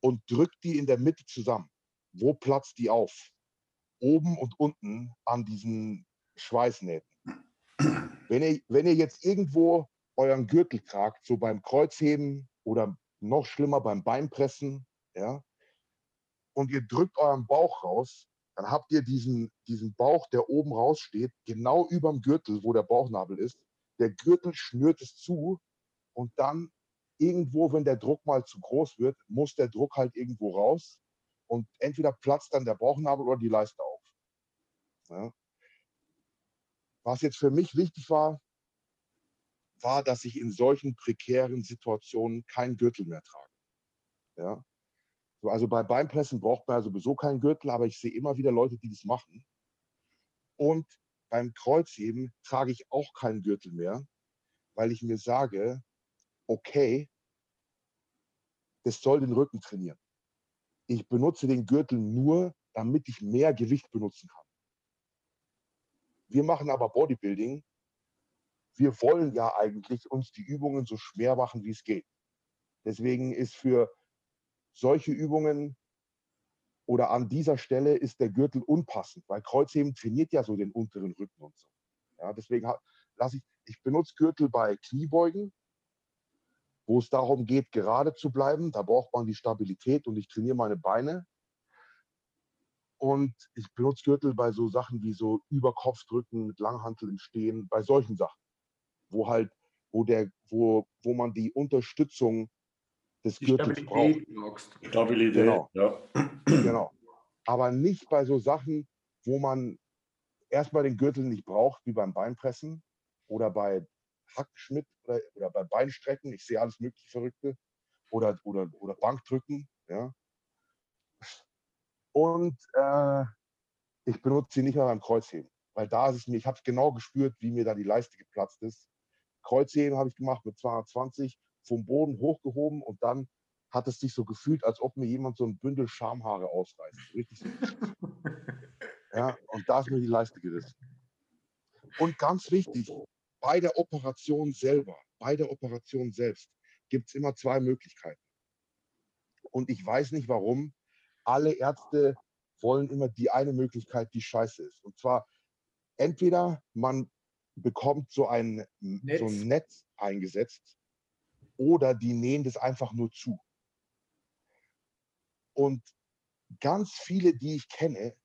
und drückt die in der Mitte zusammen. Wo platzt die auf? Oben und unten an diesen Schweißnähten. Wenn ihr, wenn ihr jetzt irgendwo euren Gürtel tragt, so beim Kreuzheben oder noch schlimmer beim Beinpressen, ja, und ihr drückt euren Bauch raus, dann habt ihr diesen, diesen Bauch, der oben raussteht, genau über dem Gürtel, wo der Bauchnabel ist. Der Gürtel schnürt es zu und dann irgendwo, wenn der Druck mal zu groß wird, muss der Druck halt irgendwo raus und entweder platzt dann der Bauchnabel oder die Leiste auf. Ja. Was jetzt für mich wichtig war, war, dass ich in solchen prekären Situationen keinen Gürtel mehr trage. Ja. Also bei Beinpressen braucht man ja sowieso keinen Gürtel, aber ich sehe immer wieder Leute, die das machen. Und beim Kreuzheben trage ich auch keinen Gürtel mehr, weil ich mir sage, okay, das soll den Rücken trainieren. Ich benutze den Gürtel nur, damit ich mehr Gewicht benutzen kann. Wir machen aber Bodybuilding. Wir wollen ja eigentlich uns die Übungen so schwer machen, wie es geht. Deswegen ist für solche Übungen oder an dieser Stelle ist der Gürtel unpassend, weil Kreuzheben trainiert ja so den unteren Rücken und so. Ja, deswegen lasse ich, ich benutze Gürtel bei Kniebeugen, wo es darum geht, gerade zu bleiben. Da braucht man die Stabilität und ich trainiere meine Beine. Und ich benutze Gürtel bei so Sachen wie so Überkopfdrücken mit Langhantel im Stehen, bei solchen Sachen, wo halt, wo der, wo, wo man die Unterstützung des Gürtels braucht. Stabilität, genau. ja. Genau. Aber nicht bei so Sachen, wo man erstmal den Gürtel nicht braucht, wie beim Beinpressen oder bei Hackschmidt oder, oder bei Beinstrecken. Ich sehe alles mögliche Verrückte. Oder, oder, oder Bankdrücken. Ja. Und äh, ich benutze sie nicht mehr beim Kreuzheben. Weil da ist es mir, ich habe genau gespürt, wie mir da die Leiste geplatzt ist. Kreuzheben habe ich gemacht mit 220 vom Boden hochgehoben und dann hat es sich so gefühlt, als ob mir jemand so ein Bündel Schamhaare ausreißt. Richtig so. ja, und da ist mir die Leiste gerissen. Und ganz wichtig, bei der Operation selber, bei der Operation selbst, gibt es immer zwei Möglichkeiten. Und ich weiß nicht warum. Alle Ärzte wollen immer die eine Möglichkeit, die scheiße ist. Und zwar entweder man bekommt so ein Netz, so ein Netz eingesetzt, oder die nähen das einfach nur zu. Und ganz viele, die ich kenne,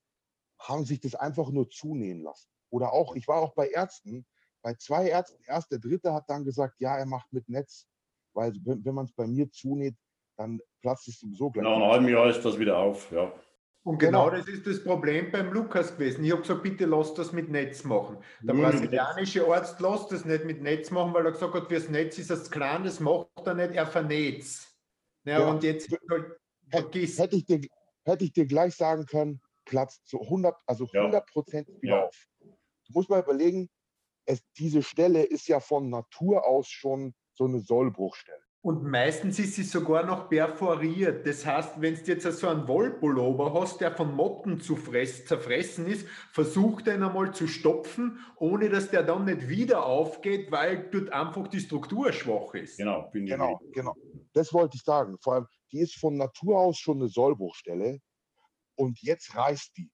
haben sich das einfach nur zunähen lassen. Oder auch, ich war auch bei Ärzten, bei zwei Ärzten, erst der dritte hat dann gesagt, ja, er macht mit Netz, weil wenn, wenn man es bei mir zunäht, dann platzt es sowieso gleich. Nach einem halben Jahr ist das wieder auf, ja. Und genau, genau, das ist das Problem beim Lukas gewesen. Ich habe gesagt, bitte lass das mit Netz machen. Der brasilianische Arzt lässt das nicht mit Netz machen, weil er gesagt hat, fürs Netz ist das klein, das macht er nicht, er vernetzt. Ja, ja, und jetzt vergiss. Hätte ich, dir, hätte ich dir gleich sagen können, platzt zu 100, also 100 Prozent ja. wieder ja. auf. Du musst mal überlegen, es, diese Stelle ist ja von Natur aus schon so eine Sollbruchstelle. Und meistens ist sie sogar noch perforiert. Das heißt, wenn du jetzt so einen Wollpullover hast, der von Motten zu fress, zerfressen ist, versuch den einmal zu stopfen, ohne dass der dann nicht wieder aufgeht, weil dort einfach die Struktur schwach ist. Genau, bin genau, genau. Das wollte ich sagen. Vor allem, die ist von Natur aus schon eine Sollbruchstelle und jetzt reißt die.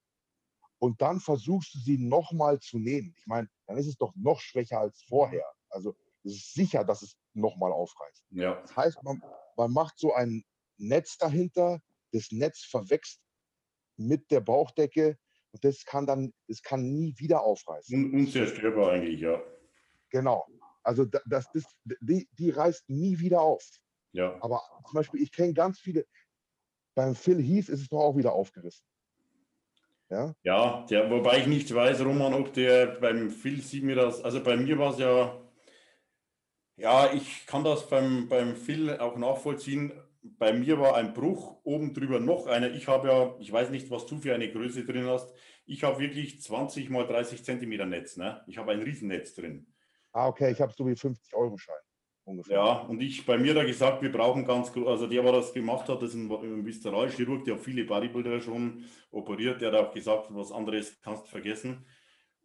Und dann versuchst du sie nochmal zu nähen. Ich meine, dann ist es doch noch schwächer als vorher. Also es ist sicher, dass es nochmal aufreißt. Ja. Das heißt, man, man macht so ein Netz dahinter, das Netz verwächst mit der Bauchdecke und das kann dann, das kann nie wieder aufreißen. unzerstörbar eigentlich, ja. Genau. Also das, das, die, die reißt nie wieder auf. Ja. Aber zum Beispiel, ich kenne ganz viele, beim Phil Heath ist es doch auch wieder aufgerissen. Ja, ja der, wobei ich nicht weiß, Roman, ob der beim Phil sieht mir das, also bei mir war es ja ja, ich kann das beim, beim Phil auch nachvollziehen. Bei mir war ein Bruch, oben drüber noch einer. Ich habe ja, ich weiß nicht, was du für eine Größe drin hast. Ich habe wirklich 20 mal 30 Zentimeter Netz. Ne? Ich habe ein Riesennetz drin. Ah, okay, ich habe so wie 50 Euro Schein. Ungefähr. Ja, und ich bei mir da gesagt, wir brauchen ganz, also der, der das gemacht hat, das ist ein, ein Visceralchirurg, der hat viele Bodybuilder schon operiert, der hat auch gesagt, was anderes kannst du vergessen.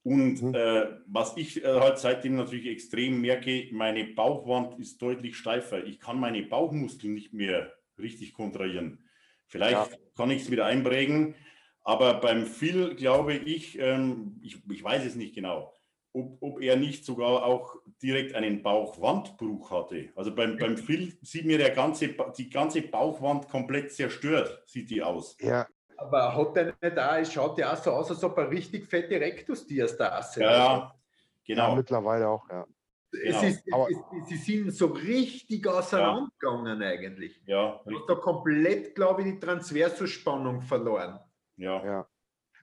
Und Mhm. äh, was ich äh, halt seitdem natürlich extrem merke, meine Bauchwand ist deutlich steifer. Ich kann meine Bauchmuskeln nicht mehr richtig kontrahieren. Vielleicht kann ich es wieder einprägen, aber beim Phil glaube ich, ähm, ich, ich weiß es nicht genau, ob, ob er nicht sogar auch direkt einen Bauchwandbruch hatte. Also beim, beim Phil sieht mir der ganze, die ganze Bauchwand komplett zerstört, sieht die aus. Ja, Aber hat der nicht auch, es schaut ja auch so aus, als ob er richtig fette Rektusdiastase Ja, hat. ja, ja, genau. mittlerweile auch, ja. Es Genau. ist, Aber- es, sie sind so richtig auseinandergegangen eigentlich. Ja, Du hast da komplett, glaube ich, die Transversusspannung verloren. ja. Ja.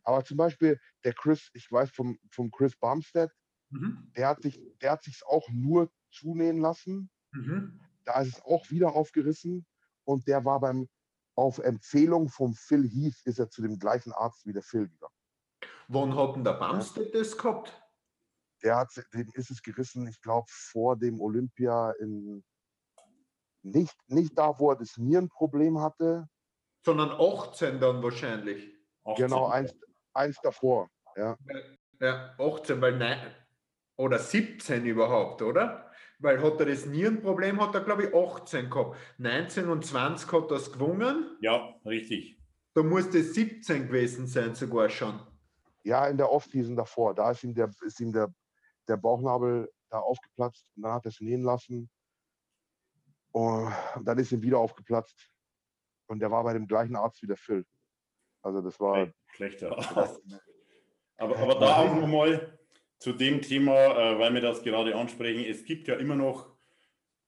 Aber zum Beispiel der Chris, ich weiß vom, vom Chris Bumstead, Mhm. der hat sich, der hat sich auch nur zunähen lassen. Mhm. Da ist es auch wieder aufgerissen und der war beim, auf Empfehlung vom Phil Heath ist er zu dem gleichen Arzt wie der Phil gegangen. Wann hat denn der Bumstead das gehabt? Der hat, dem ist es gerissen, ich glaube, vor dem Olympia in, nicht, nicht da, wo er das Nierenproblem hatte, Sondern 18 dann wahrscheinlich. 18. genau eins, eins davor. Ja, Ja, 18, weil nein, oder 17 überhaupt, oder? Weil hat er das Nierenproblem, hat er glaube ich 18 gehabt. 19 und 20 hat er es gewungen. Ja, richtig. Da muss das 17 gewesen sein, sogar schon. ja in der Off-Season davor, da ist ihm der, ist ihm der, der Bauchnabel da aufgeplatzt und dann hat er es nähen lassen. Und dann ist ihm wieder aufgeplatzt. Und der war bei dem gleichen Arzt wie der Phil. Also das war. Schlechter Arzt. Aber, aber da auch nochmal zu dem Thema, äh, weil wir das gerade ansprechen. Es gibt ja immer noch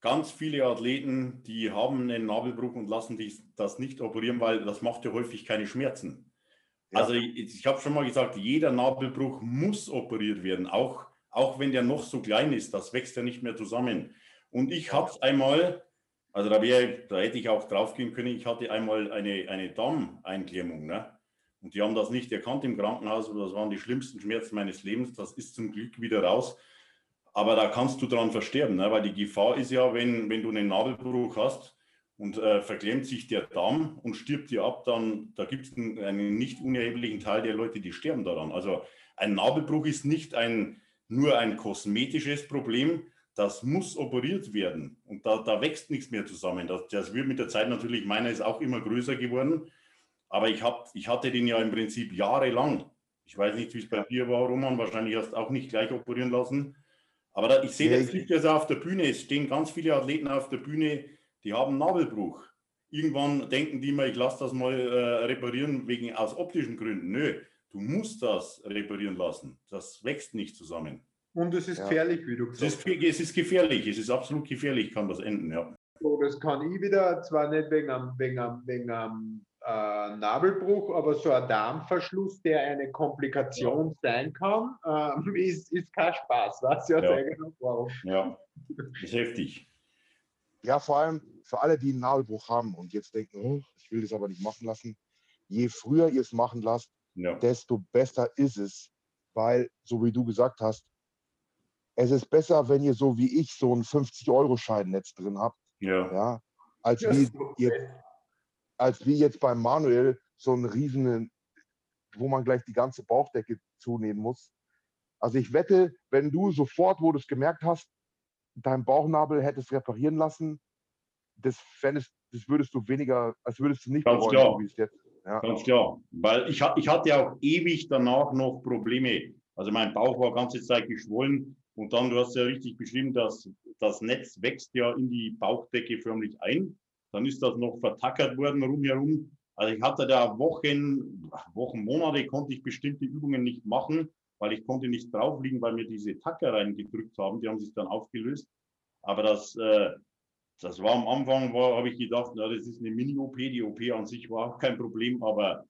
ganz viele Athleten, die haben einen Nabelbruch und lassen sich das nicht operieren, weil das macht ja häufig keine Schmerzen. Ja. Also ich, ich habe schon mal gesagt, jeder Nabelbruch muss operiert werden, auch, auch wenn der noch so klein ist, das wächst ja nicht mehr zusammen. Und ich hatte es einmal, also da, wär, da hätte ich auch drauf gehen können, ich hatte einmal eine, eine Darmeinklemmung. Ne? Und die haben das nicht erkannt im Krankenhaus, und das waren die schlimmsten Schmerzen meines Lebens. Das ist zum Glück wieder raus. Aber da kannst du dran versterben, ne? weil die Gefahr ist ja, wenn, wenn du einen Nabelbruch hast und äh, verklemmt sich der Darm und stirbt dir ab, dann da gibt es einen, einen nicht unerheblichen Teil der Leute, die sterben daran. Also ein Nabelbruch ist nicht ein, nur ein kosmetisches Problem, das muss operiert werden. Und da, da wächst nichts mehr zusammen. Das, das wird mit der Zeit natürlich, meiner ist auch immer größer geworden. Aber ich, hab, ich hatte den ja im Prinzip jahrelang. Ich weiß nicht, wie es bei dir war, Roman. Wahrscheinlich hast du auch nicht gleich operieren lassen. Aber da, ich sehe Ja, das liegt ja so auf der Bühne. Es stehen ganz viele Athleten auf der Bühne, die haben Nabelbruch. Irgendwann denken die mal, ich lasse das mal äh, reparieren wegen aus optischen Gründen. Nö, du musst das reparieren lassen. Das wächst nicht zusammen. Und es ist Ja. gefährlich, wie du Es gesagt ist, es ist gefährlich, es ist absolut gefährlich, kann das enden, ja. hast. So, das kann ich wieder, zwar nicht wegen einem, wegen einem, wegen einem äh, Nabelbruch, aber so ein Darmverschluss, der eine Komplikation sein kann, ähm, ist, ist kein Spaß. Was ja, Ja. genau. Ja, ist heftig. Ja, vor allem für alle, die einen Nabelbruch haben und jetzt denken, oh, ich will das aber nicht machen lassen. Je früher ihr es machen lasst, Ja, desto besser ist es. Weil, so wie du gesagt hast, es ist besser, wenn ihr so wie ich so einen 50-Euro-Schein-Netz drin habt, ja, ja, als Ja, wie fest. Als wie jetzt beim Manuel so einen riesen, wo man gleich die ganze Bauchdecke zunehmen muss. Also ich wette, wenn du sofort, wo du es gemerkt hast, deinen Bauchnabel hättest reparieren lassen, das, fändest, das würdest du weniger, als würdest du nicht Ganz bereuen, klar. wie es jetzt. Ja. ganz klar. Weil ich, ich hatte auch ewig danach noch Probleme. Also mein Bauch war ganze Zeit geschwollen und dann, du hast ja richtig beschrieben, dass das Netz wächst ja in die Bauchdecke förmlich ein. Dann ist das noch vertackert worden rumherum. Also ich hatte da Wochen, Wochen, Monate konnte ich bestimmte Übungen nicht machen, weil ich konnte nicht drauf liegen, weil mir diese Tacker reingedrückt haben. Die haben sich dann aufgelöst. Aber das, äh, das war am Anfang, habe ich gedacht, na, das ist eine Mini-OP. Die OP an sich war auch kein Problem, aber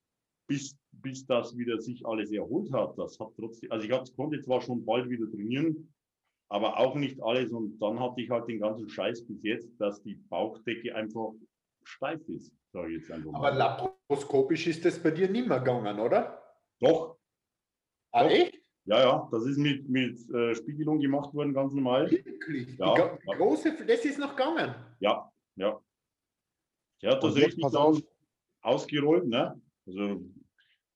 bis, bis das wieder sich alles erholt hat, das hat trotzdem, also ich hat, konnte zwar schon bald wieder trainieren, aber auch nicht alles. Und dann hatte ich halt den ganzen Scheiß bis jetzt, dass die Bauchdecke einfach steif ist, sage ich jetzt einfach Aber mal. laparoskopisch ist das bei dir nicht mehr gegangen, oder? Doch, Ah, Doch. echt? ja, ja, das ist mit, mit äh, Spiegelung gemacht worden, ganz normal. Wirklich? Ja, ja. große, das ist noch gegangen. Ja, ja. Der hat das jetzt richtig auf. ausgerollt, ne? Also,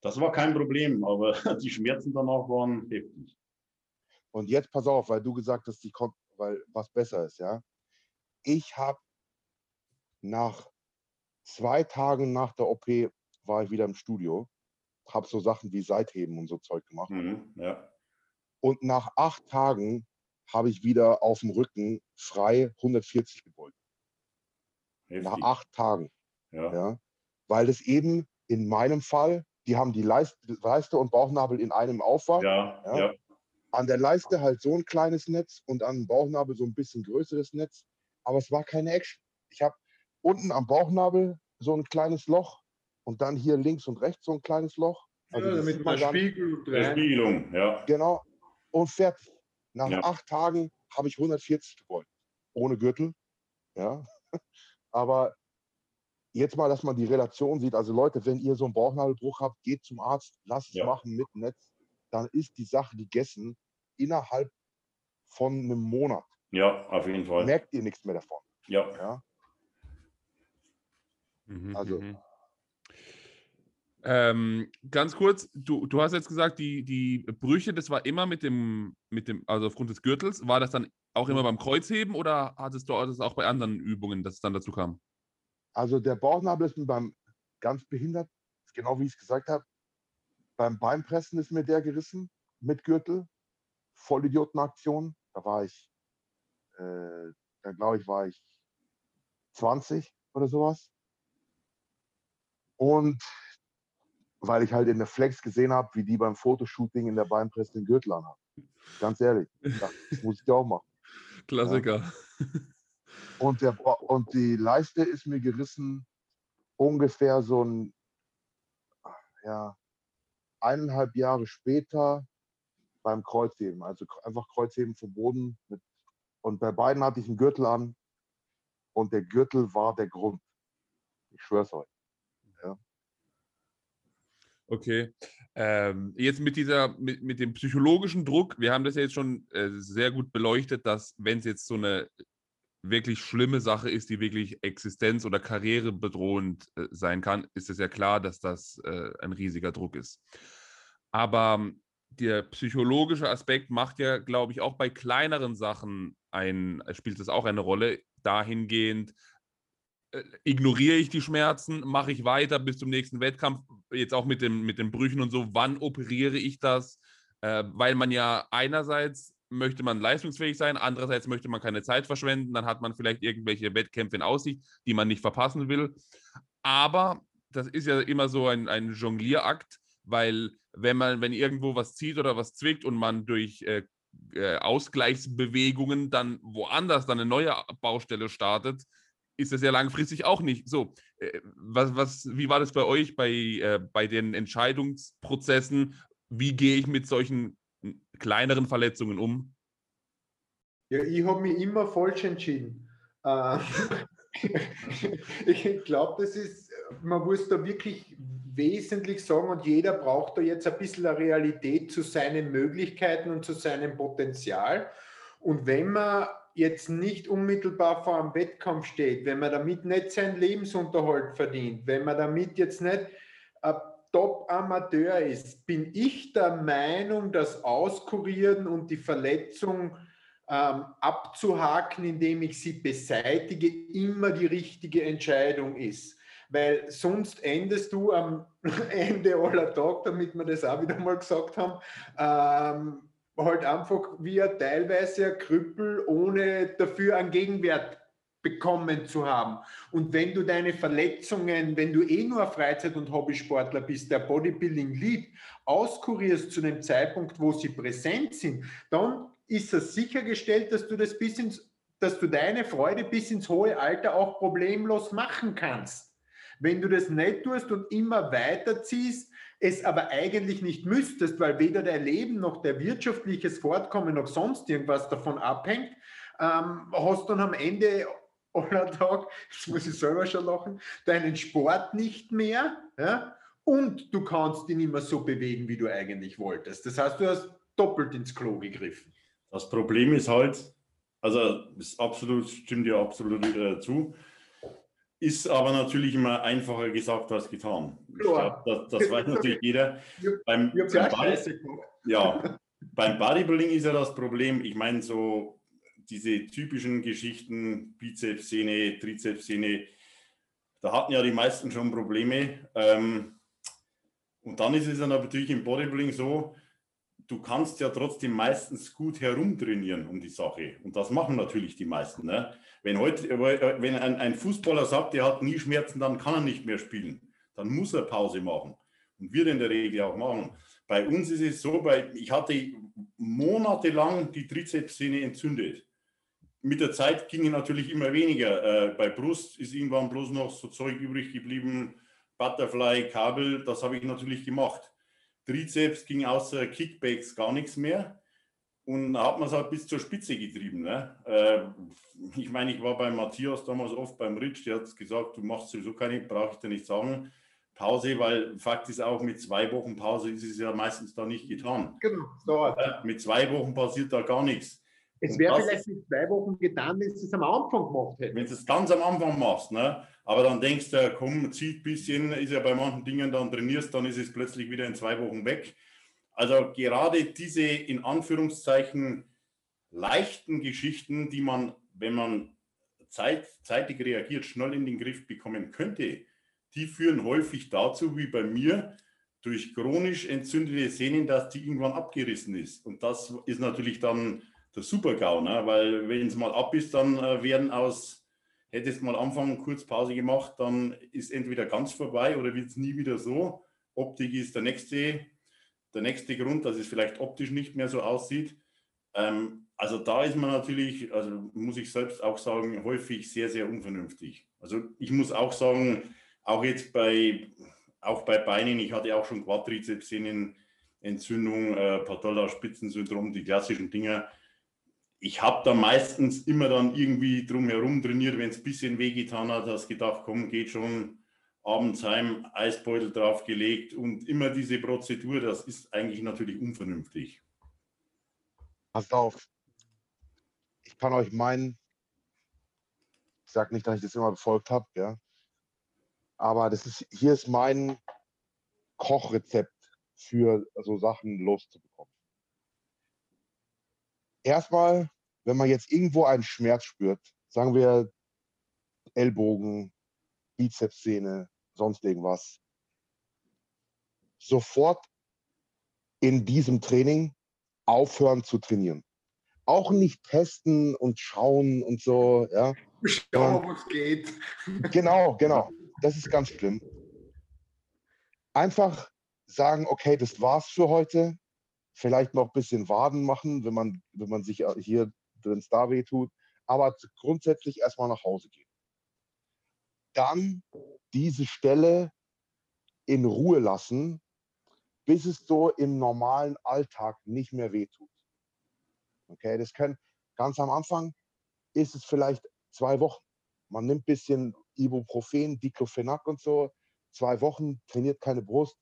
das war kein Problem, aber die Schmerzen danach waren heftig. Und jetzt pass auf, weil du gesagt hast, die kommt, weil was besser ist, ja. Ich habe nach zwei Tagen nach der OP war ich wieder im Studio, habe so Sachen wie Seitheben und so Zeug gemacht. Mhm, ja. Und nach acht Tagen habe ich wieder auf dem Rücken frei 140 gebeugt. Nach acht Tagen. Ja. Ja. Weil das eben in meinem Fall, die haben die Leiste, Leiste und Bauchnabel in einem Aufwand. Ja, Ja. Ja, An der Leiste halt so ein kleines Netz und an dem Bauchnabel so ein bisschen größeres Netz. Aber es war keine Action. Ich habe unten am Bauchnabel so ein kleines Loch und dann hier links und rechts so ein kleines Loch. Ja, Also das damit man dann- Spiegel und Der rein. Spiegelung, ja. Genau. Und fertig. Nach Ja. acht Tagen habe ich 140 gebeugt. Ohne Gürtel. Ja. Aber jetzt mal, dass man die Relation sieht. Also Leute, wenn ihr so einen Bauchnabelbruch habt, geht zum Arzt, lasst es Ja. machen mit Netz. Dann ist die Sache gegessen innerhalb von einem Monat. Ja, auf jeden Fall. Merkt ihr nichts mehr davon. Ja, Ja. Mhm, Also- mhm. Ähm, ganz kurz, du, du hast jetzt gesagt, die, die Brüche, das war immer mit dem, mit dem, also aufgrund des Gürtels. War das dann auch immer beim Kreuzheben oder hattest du das auch bei anderen Übungen, dass es dann dazu kam? Also der Bauchnabel ist mir beim ganz behindert, genau wie ich es gesagt habe. Beim Beinpressen ist mir der gerissen mit Gürtel. Vollidiotenaktion. Da war ich, äh, da glaube ich, war ich 20 oder sowas. Und weil ich halt in der Flex gesehen habe, wie die beim Fotoshooting in der Beinpresse den Gürtel anhaben. Ganz ehrlich, das muss ich auch machen. Klassiker. Und, der, und die Leiste ist mir gerissen ungefähr so ein, ja, eineinhalb Jahre später beim Kreuzheben. Also einfach Kreuzheben vom Boden. Mit, und bei beiden hatte ich einen Gürtel an. Und der Gürtel war der Grund. Ich schwör's euch. Okay. Ähm, jetzt mit dieser, mit, mit dem psychologischen Druck, wir haben das ja jetzt schon äh, sehr gut beleuchtet, dass wenn es jetzt so eine wirklich schlimme Sache ist, die wirklich existenz- oder karrierebedrohend äh, sein kann, ist es ja klar, dass das äh, ein riesiger Druck ist. Aber ähm, der psychologische Aspekt macht ja, glaube ich, auch bei kleineren Sachen ein, spielt es auch eine Rolle, dahingehend, äh, ignoriere ich die Schmerzen, mache ich weiter bis zum nächsten Wettkampf, jetzt auch mit, dem, mit den Brüchen und so, wann operiere ich das? Äh, weil man ja einerseits möchte man leistungsfähig sein, andererseits möchte man keine Zeit verschwenden, dann hat man vielleicht irgendwelche Wettkämpfe in Aussicht, die man nicht verpassen will. Aber das ist ja immer so ein, ein Jonglierakt, weil wenn man, wenn irgendwo was zieht oder was zwickt und man durch äh, äh, Ausgleichsbewegungen dann woanders dann eine neue Baustelle startet, ist das ja langfristig auch nicht so. Äh, was, was, wie war das bei euch bei, äh, bei den Entscheidungsprozessen? Wie gehe ich mit solchen kleineren Verletzungen um? Ja, ich habe mich immer falsch entschieden. Ähm, ich glaube, das ist, man muss da wirklich wesentlich sagen und jeder braucht da jetzt ein bisschen eine Realität zu seinen Möglichkeiten und zu seinem Potenzial. Und wenn man jetzt nicht unmittelbar vor einem Wettkampf steht, wenn man damit nicht seinen Lebensunterhalt verdient, wenn man damit jetzt nicht ein Top-Amateur ist, bin ich der Meinung, dass Auskurieren und die Verletzung ähm, abzuhaken, indem ich sie beseitige, immer die richtige Entscheidung ist. Weil sonst endest du am Ende aller Tag, damit wir das auch wieder mal gesagt haben, ähm, halt einfach wie teilweise ein Krüppel, ohne dafür einen Gegenwert bekommen zu haben. Und wenn du deine Verletzungen, wenn du eh nur Freizeit- und Hobbysportler bist, der Bodybuilding liebt, auskurierst zu dem Zeitpunkt, wo sie präsent sind, dann ist es sichergestellt, dass du das bis ins, dass du deine Freude bis ins hohe Alter auch problemlos machen kannst. Wenn du das nicht tust und immer weiterziehst, es aber eigentlich nicht müsstest, weil weder dein Leben noch der wirtschaftliches Fortkommen noch sonst irgendwas davon abhängt, ähm, hast dann am Ende aller Tag, das muss ich selber schon lachen, deinen Sport nicht mehr ja? und du kannst ihn mehr so bewegen, wie du eigentlich wolltest. Das heißt, du hast doppelt ins Klo gegriffen. Das Problem ist halt, also ist absolut, stimmt dir absolut äh, zu, ist aber natürlich immer einfacher gesagt als getan. Glaub, das, das weiß natürlich jeder. Beim, beim gemacht. ja, beim Bodybuilding ist ja das Problem, ich meine, so diese typischen Geschichten, Bizepssehne, Trizepssehne, da hatten ja die meisten schon Probleme. Ähm, und dann ist es dann natürlich im Bodybuilding so, du kannst ja trotzdem meistens gut herumtrainieren um die Sache. Und das machen natürlich die meisten. Ne? Wenn, heute, wenn ein, ein Fußballer sagt, er hat nie Schmerzen, dann kann er nicht mehr spielen. Dann muss er Pause machen. Und wir in der Regel auch machen. Bei uns ist es so, bei, ich hatte monatelang die Trizepssehne entzündet. Mit der Zeit ging es natürlich immer weniger. Äh, bei Brust ist irgendwann bloß noch so Zeug übrig geblieben, Butterfly, Kabel, das habe ich natürlich gemacht. Trizeps ging außer Kickbacks gar nichts mehr. Und da hat man es halt bis zur Spitze getrieben. Ne? Äh, ich meine, ich war bei Matthias damals oft beim Rich, der hat gesagt, du machst sowieso keine, brauche ich dir nicht sagen, Pause, weil Fakt ist auch, mit zwei Wochen Pause ist es ja meistens da nicht getan. Genau, dauert. Äh, mit zwei Wochen passiert da gar nichts. Es wäre vielleicht mit zwei Wochen getan, wenn du es am Anfang gemacht hättest. Wenn du es ganz am Anfang machst, ne? aber dann denkst du, komm, zieh ein bisschen, ist ja bei manchen Dingen, dann trainierst, dann ist es plötzlich wieder in zwei Wochen weg. Also gerade diese in Anführungszeichen leichten Geschichten, die man, wenn man zeit, zeitig reagiert, schnell in den Griff bekommen könnte, die führen häufig dazu, wie bei mir, durch chronisch entzündete Sehnen, dass die irgendwann abgerissen ist. Und das ist natürlich dann der Super-GAU, ne? weil wenn es mal ab ist, dann äh, werden aus, hättest mal Anfang kurz Pause gemacht, dann ist entweder ganz vorbei oder wird es nie wieder so. Optik ist der nächste, der nächste Grund, dass es vielleicht optisch nicht mehr so aussieht. Ähm, also da ist man natürlich, also muss ich selbst auch sagen, häufig sehr, sehr unvernünftig. Also ich muss auch sagen, auch jetzt bei, auch bei Beinen, ich hatte auch schon Quadrizepssehnenentzündung, äh, Patellar-Spitzensyndrom, die klassischen Dinge ich habe da meistens immer dann irgendwie drumherum trainiert, wenn es ein bisschen wehgetan hat, hast gedacht, komm, geht schon abends heim, Eisbeutel draufgelegt und immer diese Prozedur, das ist eigentlich natürlich unvernünftig. Passt auf. Ich kann euch meinen, ich sage nicht, dass ich das immer befolgt habe, ja. Aber das ist, hier ist mein Kochrezept für so Sachen loszubekommen erstmal, wenn man jetzt irgendwo einen Schmerz spürt, sagen wir Ellbogen, Bizepssehne, sonst irgendwas, sofort in diesem Training aufhören zu trainieren. Auch nicht testen und schauen und so, ja. Schauen, wo es geht. Genau, genau. Das ist ganz schlimm. Einfach sagen, okay, das war's für heute vielleicht noch ein bisschen Waden machen, wenn man, wenn man sich äh, hier drin da weh tut, aber grundsätzlich erstmal nach Hause gehen. Dann diese Stelle in Ruhe lassen, bis es so im normalen Alltag nicht mehr weh tut. Okay, das kann ganz am Anfang ist es vielleicht zwei Wochen. Man nimmt ein bisschen Ibuprofen, Diclofenac und so, zwei Wochen, trainiert keine Brust,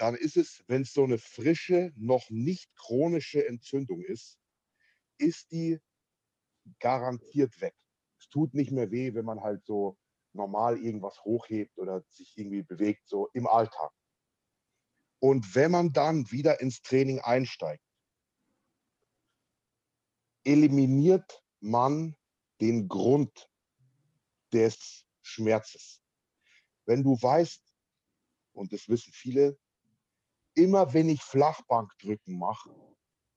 dann ist es, wenn es so eine frische, noch nicht chronische Entzündung ist, ist die garantiert weg. Es tut nicht mehr weh, wenn man halt so normal irgendwas hochhebt oder sich irgendwie bewegt, so im Alltag. Und wenn man dann wieder ins Training einsteigt, eliminiert man den Grund des Schmerzes. Wenn du weißt, und das wissen viele, immer wenn ich Flachbankdrücken mache,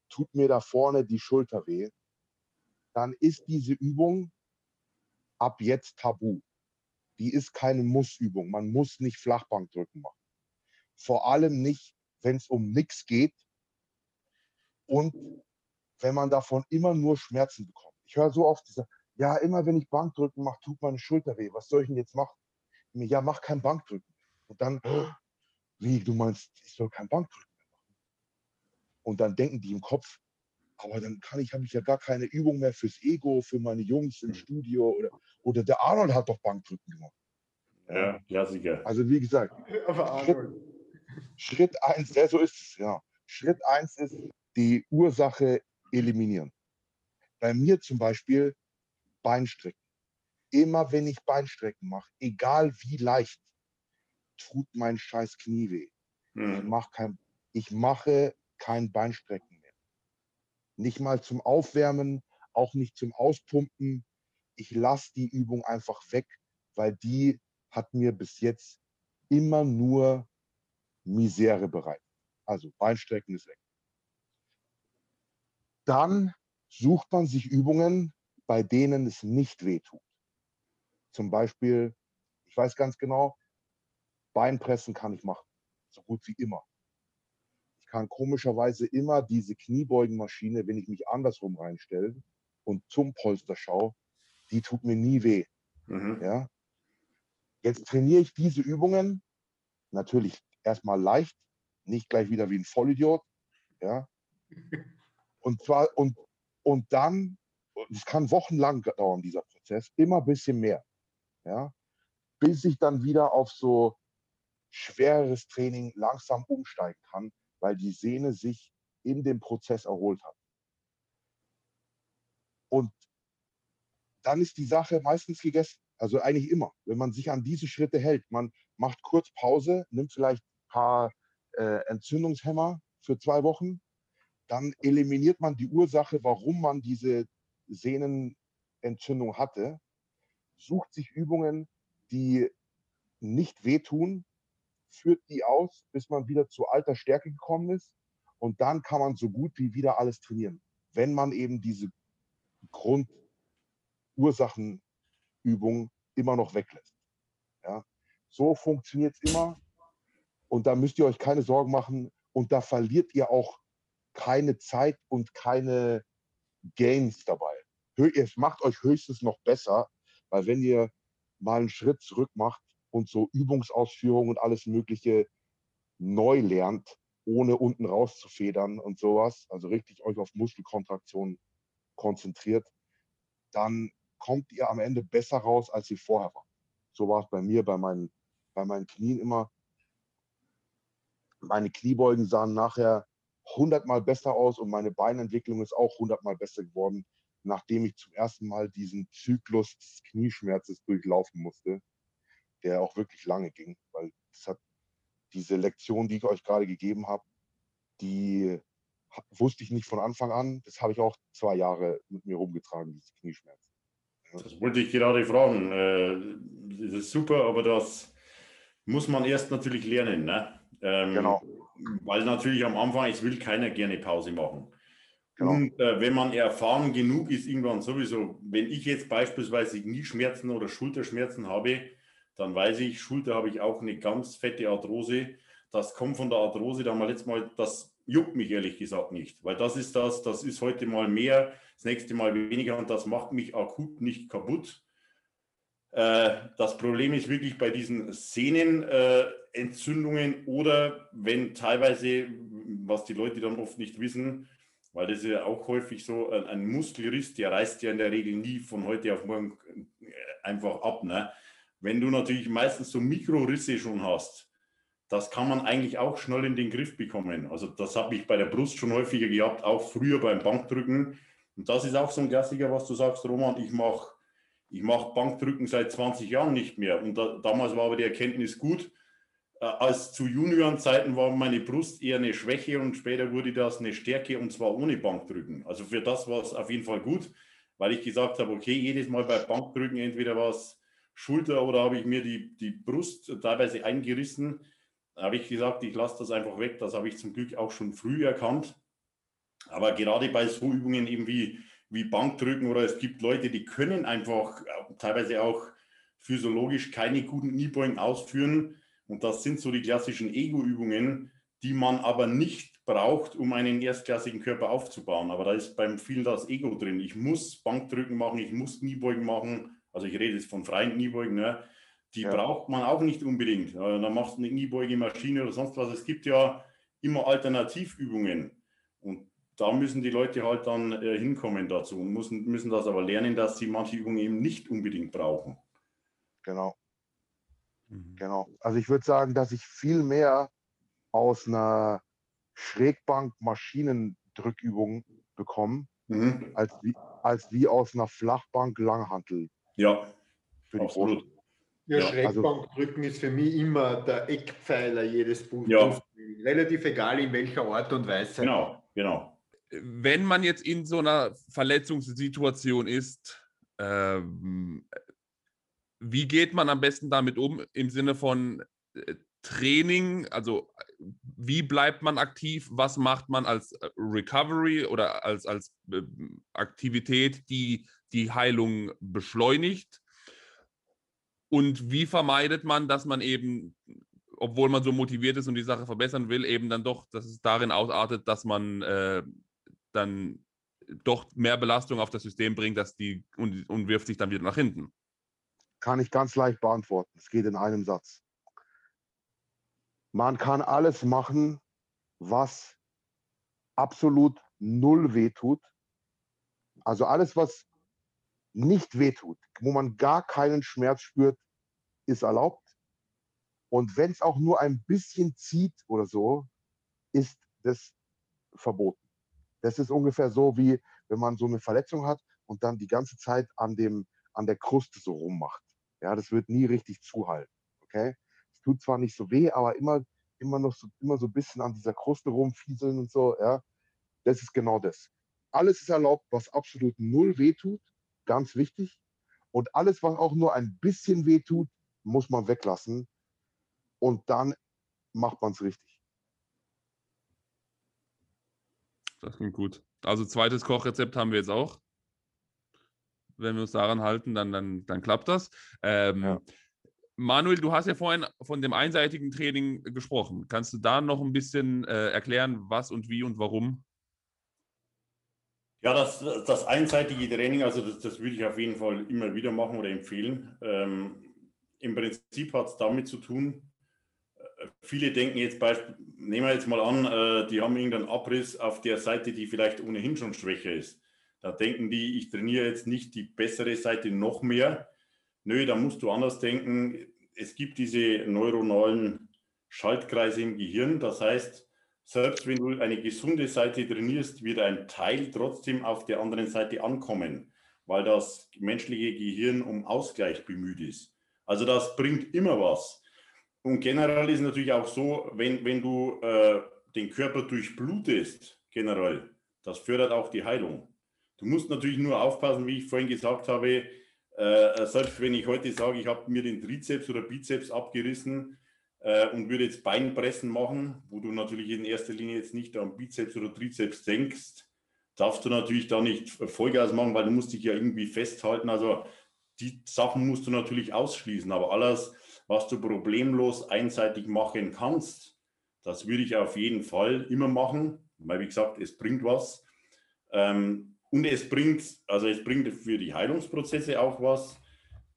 tut mir da vorne die Schulter weh, dann ist diese Übung ab jetzt tabu. Die ist keine Mussübung. Man muss nicht Flachbankdrücken machen. Vor allem nicht, wenn es um nichts geht und wenn man davon immer nur Schmerzen bekommt. Ich höre so oft diese, ja, immer wenn ich Bankdrücken mache, tut meine Schulter weh. Was soll ich denn jetzt machen? Ja, mach kein Bankdrücken. Und dann, wie, du meinst, ich soll kein Bankdrücken mehr machen. Und dann denken die im Kopf, aber dann kann ich, habe ich ja gar keine Übung mehr fürs Ego, für meine Jungs im hm. Studio oder, oder der Arnold hat doch Bankdrücken gemacht. Ja, Klassiker. Also wie gesagt, Schritt, Schritt eins, ja, so ist es, ja. Schritt eins ist die Ursache eliminieren. Bei mir zum Beispiel Beinstrecken. Immer wenn ich Beinstrecken mache, egal wie leicht, tut mein scheiß Knie weh. Mhm. Ich, mach kein, ich mache kein Beinstrecken mehr. Nicht mal zum Aufwärmen, auch nicht zum Auspumpen. Ich lasse die Übung einfach weg, weil die hat mir bis jetzt immer nur Misere bereitet. Also Beinstrecken ist weg. Dann sucht man sich Übungen, bei denen es nicht wehtut. Zum Beispiel, ich weiß ganz genau, Beinpressen kann ich machen, so gut wie immer. Ich kann komischerweise immer diese Kniebeugenmaschine, wenn ich mich andersrum reinstelle und zum Polster schaue, die tut mir nie weh. Mhm. Ja? Jetzt trainiere ich diese Übungen natürlich erstmal leicht, nicht gleich wieder wie ein Vollidiot. Ja? Und zwar, und, und dann, es kann wochenlang dauern, dieser Prozess, immer ein bisschen mehr. Ja? Bis ich dann wieder auf so schwereres Training langsam umsteigen kann, weil die Sehne sich in dem Prozess erholt hat. Und dann ist die Sache meistens gegessen. Also eigentlich immer, wenn man sich an diese Schritte hält. Man macht kurz Pause, nimmt vielleicht ein paar äh, Entzündungshemmer für zwei Wochen, dann eliminiert man die Ursache, warum man diese Sehnenentzündung hatte, sucht sich Übungen, die nicht wehtun, führt die aus, bis man wieder zu alter Stärke gekommen ist. Und dann kann man so gut wie wieder alles trainieren, wenn man eben diese Grundursachenübung immer noch weglässt. Ja? So funktioniert es immer. Und da müsst ihr euch keine Sorgen machen. Und da verliert ihr auch keine Zeit und keine Gains dabei. Es macht euch höchstens noch besser, weil wenn ihr mal einen Schritt zurück macht und so Übungsausführungen und alles Mögliche neu lernt, ohne unten rauszufedern und sowas, also richtig euch auf Muskelkontraktion konzentriert, dann kommt ihr am Ende besser raus, als ihr vorher war. So war es bei mir, bei meinen, bei meinen Knien immer. Meine Kniebeugen sahen nachher hundertmal besser aus und meine Beinentwicklung ist auch hundertmal besser geworden, nachdem ich zum ersten Mal diesen Zyklus des Knieschmerzes durchlaufen musste, der auch wirklich lange ging, weil es hat diese Lektion, die ich euch gerade gegeben habe, die wusste ich nicht von Anfang an. Das habe ich auch zwei Jahre mit mir rumgetragen, diese Knieschmerzen. Das wollte ich gerade fragen. Äh, das ist super, aber das muss man erst natürlich lernen. Ne? Ähm, genau. Weil natürlich am Anfang, es will keiner gerne Pause machen. Genau. Und äh, wenn man erfahren genug ist, irgendwann sowieso, wenn ich jetzt beispielsweise Knieschmerzen oder Schulterschmerzen habe, dann weiß ich, Schulter habe ich auch eine ganz fette Arthrose. Das kommt von der Arthrose, da mal letztes Mal, das juckt mich ehrlich gesagt nicht, weil das ist das, das ist heute mal mehr, das nächste Mal weniger und das macht mich akut nicht kaputt. Äh, das Problem ist wirklich bei diesen Sehnenentzündungen oder wenn teilweise, was die Leute dann oft nicht wissen, weil das ist ja auch häufig so, ein Muskelriss, der reißt ja in der Regel nie von heute auf morgen äh, einfach ab. Ne? Wenn du natürlich meistens so Mikrorisse schon hast, das kann man eigentlich auch schnell in den Griff bekommen. Also das habe ich bei der Brust schon häufiger gehabt, auch früher beim Bankdrücken. Und das ist auch so ein Klassiker, was du sagst, Roman, ich mache ich mach Bankdrücken seit 20 Jahren nicht mehr. Und da, damals war aber die Erkenntnis gut. Äh, als zu Juniorenzeiten war meine Brust eher eine Schwäche und später wurde das eine Stärke und zwar ohne Bankdrücken. Also für das war es auf jeden Fall gut, weil ich gesagt habe, okay, jedes Mal bei Bankdrücken entweder war es Schulter oder habe ich mir die, die Brust teilweise eingerissen habe ich gesagt, ich lasse das einfach weg. Das habe ich zum Glück auch schon früh erkannt. Aber gerade bei so Übungen eben wie, wie Bankdrücken oder es gibt Leute, die können einfach äh, teilweise auch physiologisch keine guten Kniebeugen ausführen. Und das sind so die klassischen Ego-Übungen, die man aber nicht braucht, um einen erstklassigen Körper aufzubauen. Aber da ist beim vielen das Ego drin. Ich muss Bankdrücken machen, ich muss Kniebeugen machen. Also ich rede jetzt von freien Kniebeugen. Ne? die ja. braucht man auch nicht unbedingt. Dann machst du eine Kniebeuge-Maschine oder sonst was. Es gibt ja immer Alternativübungen. Und da müssen die Leute halt dann äh, hinkommen dazu und müssen, müssen das aber lernen, dass sie manche Übungen eben nicht unbedingt brauchen. Genau. Mhm. Genau. Also ich würde sagen, dass ich viel mehr aus einer Schrägbank-Maschinendrückübung bekomme, mhm. als, wie, als wie aus einer Flachbank-Langhantel. Ja, für die Absolut. Ja, ja Schrägbankdrücken also, ist für mich immer der Eckpfeiler jedes Buches. Ja. relativ egal in welcher Art und Weise. Genau, genau. Wenn man jetzt in so einer Verletzungssituation ist, ähm, wie geht man am besten damit um im Sinne von äh, Training? Also wie bleibt man aktiv? Was macht man als äh, Recovery oder als, als äh, Aktivität, die die Heilung beschleunigt? Und wie vermeidet man, dass man eben, obwohl man so motiviert ist und die Sache verbessern will, eben dann doch, dass es darin ausartet, dass man äh, dann doch mehr Belastung auf das System bringt, dass die und, und wirft sich dann wieder nach hinten? Kann ich ganz leicht beantworten. Es geht in einem Satz. Man kann alles machen, was absolut null wehtut. Also alles, was nicht wehtut, wo man gar keinen Schmerz spürt, ist erlaubt. Und wenn es auch nur ein bisschen zieht oder so, ist das verboten. Das ist ungefähr so, wie wenn man so eine Verletzung hat und dann die ganze Zeit an, dem, an der Kruste so rummacht. Ja, das wird nie richtig zuhalten. Okay? Es tut zwar nicht so weh, aber immer, immer noch so, immer so ein bisschen an dieser Kruste rumfieseln und so. Ja? Das ist genau das. Alles ist erlaubt, was absolut null weh tut. Ganz wichtig. Und alles, was auch nur ein bisschen weh tut, muss man weglassen. Und dann macht man es richtig. Das klingt gut. Also zweites Kochrezept haben wir jetzt auch. Wenn wir uns daran halten, dann, dann, dann klappt das. Ähm, ja. Manuel, du hast ja vorhin von dem einseitigen Training gesprochen. Kannst du da noch ein bisschen äh, erklären, was und wie und warum? Ja, das, das einseitige Training, also das, das würde ich auf jeden Fall immer wieder machen oder empfehlen. Ähm, Im Prinzip hat es damit zu tun, viele denken jetzt, nehmen wir jetzt mal an, äh, die haben irgendeinen Abriss auf der Seite, die vielleicht ohnehin schon schwächer ist. Da denken die, ich trainiere jetzt nicht die bessere Seite noch mehr. Nö, da musst du anders denken. Es gibt diese neuronalen Schaltkreise im Gehirn. Das heißt, selbst wenn du eine gesunde Seite trainierst, wird ein Teil trotzdem auf der anderen Seite ankommen, weil das menschliche Gehirn um Ausgleich bemüht ist. Also das bringt immer was. Und generell ist es natürlich auch so, wenn, wenn du äh, den Körper durchblutest, generell, das fördert auch die Heilung. Du musst natürlich nur aufpassen, wie ich vorhin gesagt habe, äh, selbst wenn ich heute sage, ich habe mir den Trizeps oder Bizeps abgerissen äh, und würde jetzt Beinpressen machen, wo du natürlich in erster Linie jetzt nicht am Bizeps oder Trizeps denkst, darfst du natürlich da nicht Vollgas machen, weil du musst dich ja irgendwie festhalten. Also die Sachen musst du natürlich ausschließen, aber alles, was du problemlos einseitig machen kannst, das würde ich auf jeden Fall immer machen, weil wie gesagt, es bringt was. Ähm, und es bringt, also es bringt für die Heilungsprozesse auch was.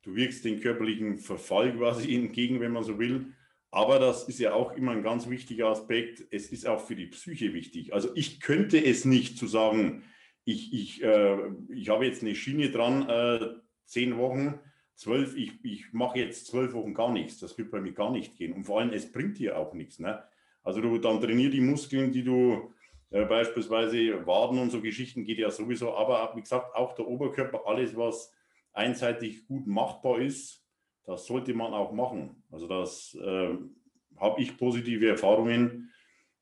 Du wirkst den körperlichen Verfall quasi entgegen, wenn man so will. Aber das ist ja auch immer ein ganz wichtiger Aspekt. Es ist auch für die Psyche wichtig. Also ich könnte es nicht zu sagen, ich, ich, äh, ich habe jetzt eine Schiene dran, äh, zehn Wochen, zwölf, ich, ich mache jetzt zwölf Wochen gar nichts. Das wird bei mir gar nicht gehen. Und vor allem, es bringt dir auch nichts. Ne? Also du dann trainier die Muskeln, die du äh, beispielsweise Waden und so Geschichten geht ja sowieso, aber wie gesagt, auch der Oberkörper, alles, was einseitig gut machbar ist, das sollte man auch machen. Also das äh, habe ich positive Erfahrungen,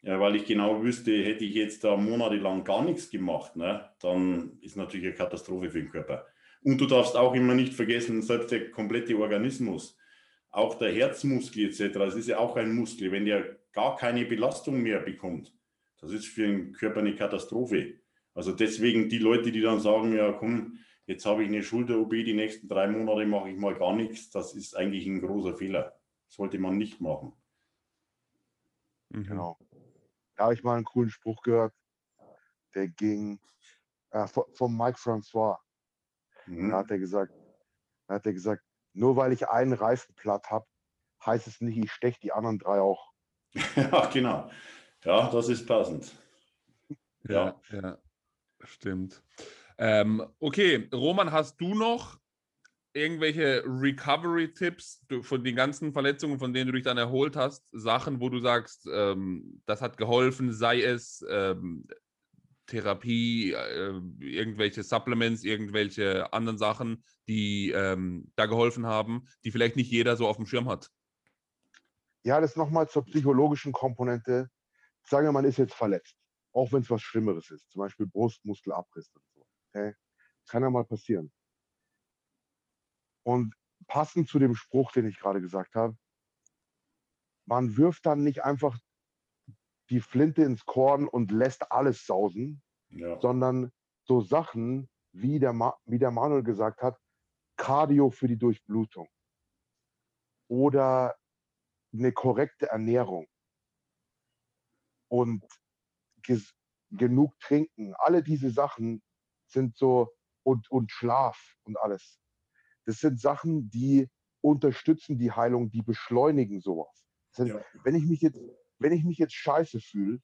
ja, weil ich genau wüsste, hätte ich jetzt da monatelang gar nichts gemacht, ne, dann ist natürlich eine Katastrophe für den Körper. Und du darfst auch immer nicht vergessen, selbst der komplette Organismus, auch der Herzmuskel etc., das ist ja auch ein Muskel, wenn der gar keine Belastung mehr bekommt, das ist für den Körper eine Katastrophe. Also deswegen die Leute, die dann sagen, ja komm, jetzt habe ich eine Schulter-OP, die nächsten drei Monate mache ich mal gar nichts, das ist eigentlich ein großer Fehler. Sollte man nicht machen. Mhm. Genau. Da habe ich mal einen coolen Spruch gehört, der ging äh, von Mike Francois. Mhm. Da hat er gesagt, da hat er gesagt, nur weil ich einen Reifen platt habe, heißt es nicht, ich steche die anderen drei auch. ja, genau. Ja, das ist passend. Ja, ja, ja stimmt. Ähm, okay, Roman, hast du noch irgendwelche Recovery-Tipps von den ganzen Verletzungen, von denen du dich dann erholt hast? Sachen, wo du sagst, ähm, das hat geholfen, sei es ähm, Therapie, äh, irgendwelche Supplements, irgendwelche anderen Sachen, die ähm, da geholfen haben, die vielleicht nicht jeder so auf dem Schirm hat? Ja, das nochmal zur psychologischen Komponente. sagen wir, man ist jetzt verletzt, auch wenn es was Schlimmeres ist, zum Beispiel Brustmuskelabriss Okay? Kann ja mal passieren. Und passend zu dem Spruch, den ich gerade gesagt habe, man wirft dann nicht einfach die Flinte ins Korn und lässt alles sausen, ja. sondern so Sachen, wie der, Ma wie der Manuel gesagt hat, Cardio für die Durchblutung oder eine korrekte Ernährung und genug trinken. Alle diese Sachen sind so und, und Schlaf und alles. Das sind Sachen, die unterstützen die Heilung, die beschleunigen sowas. Das heißt, ja. Wenn ich mich jetzt, wenn ich mich jetzt scheiße fühle,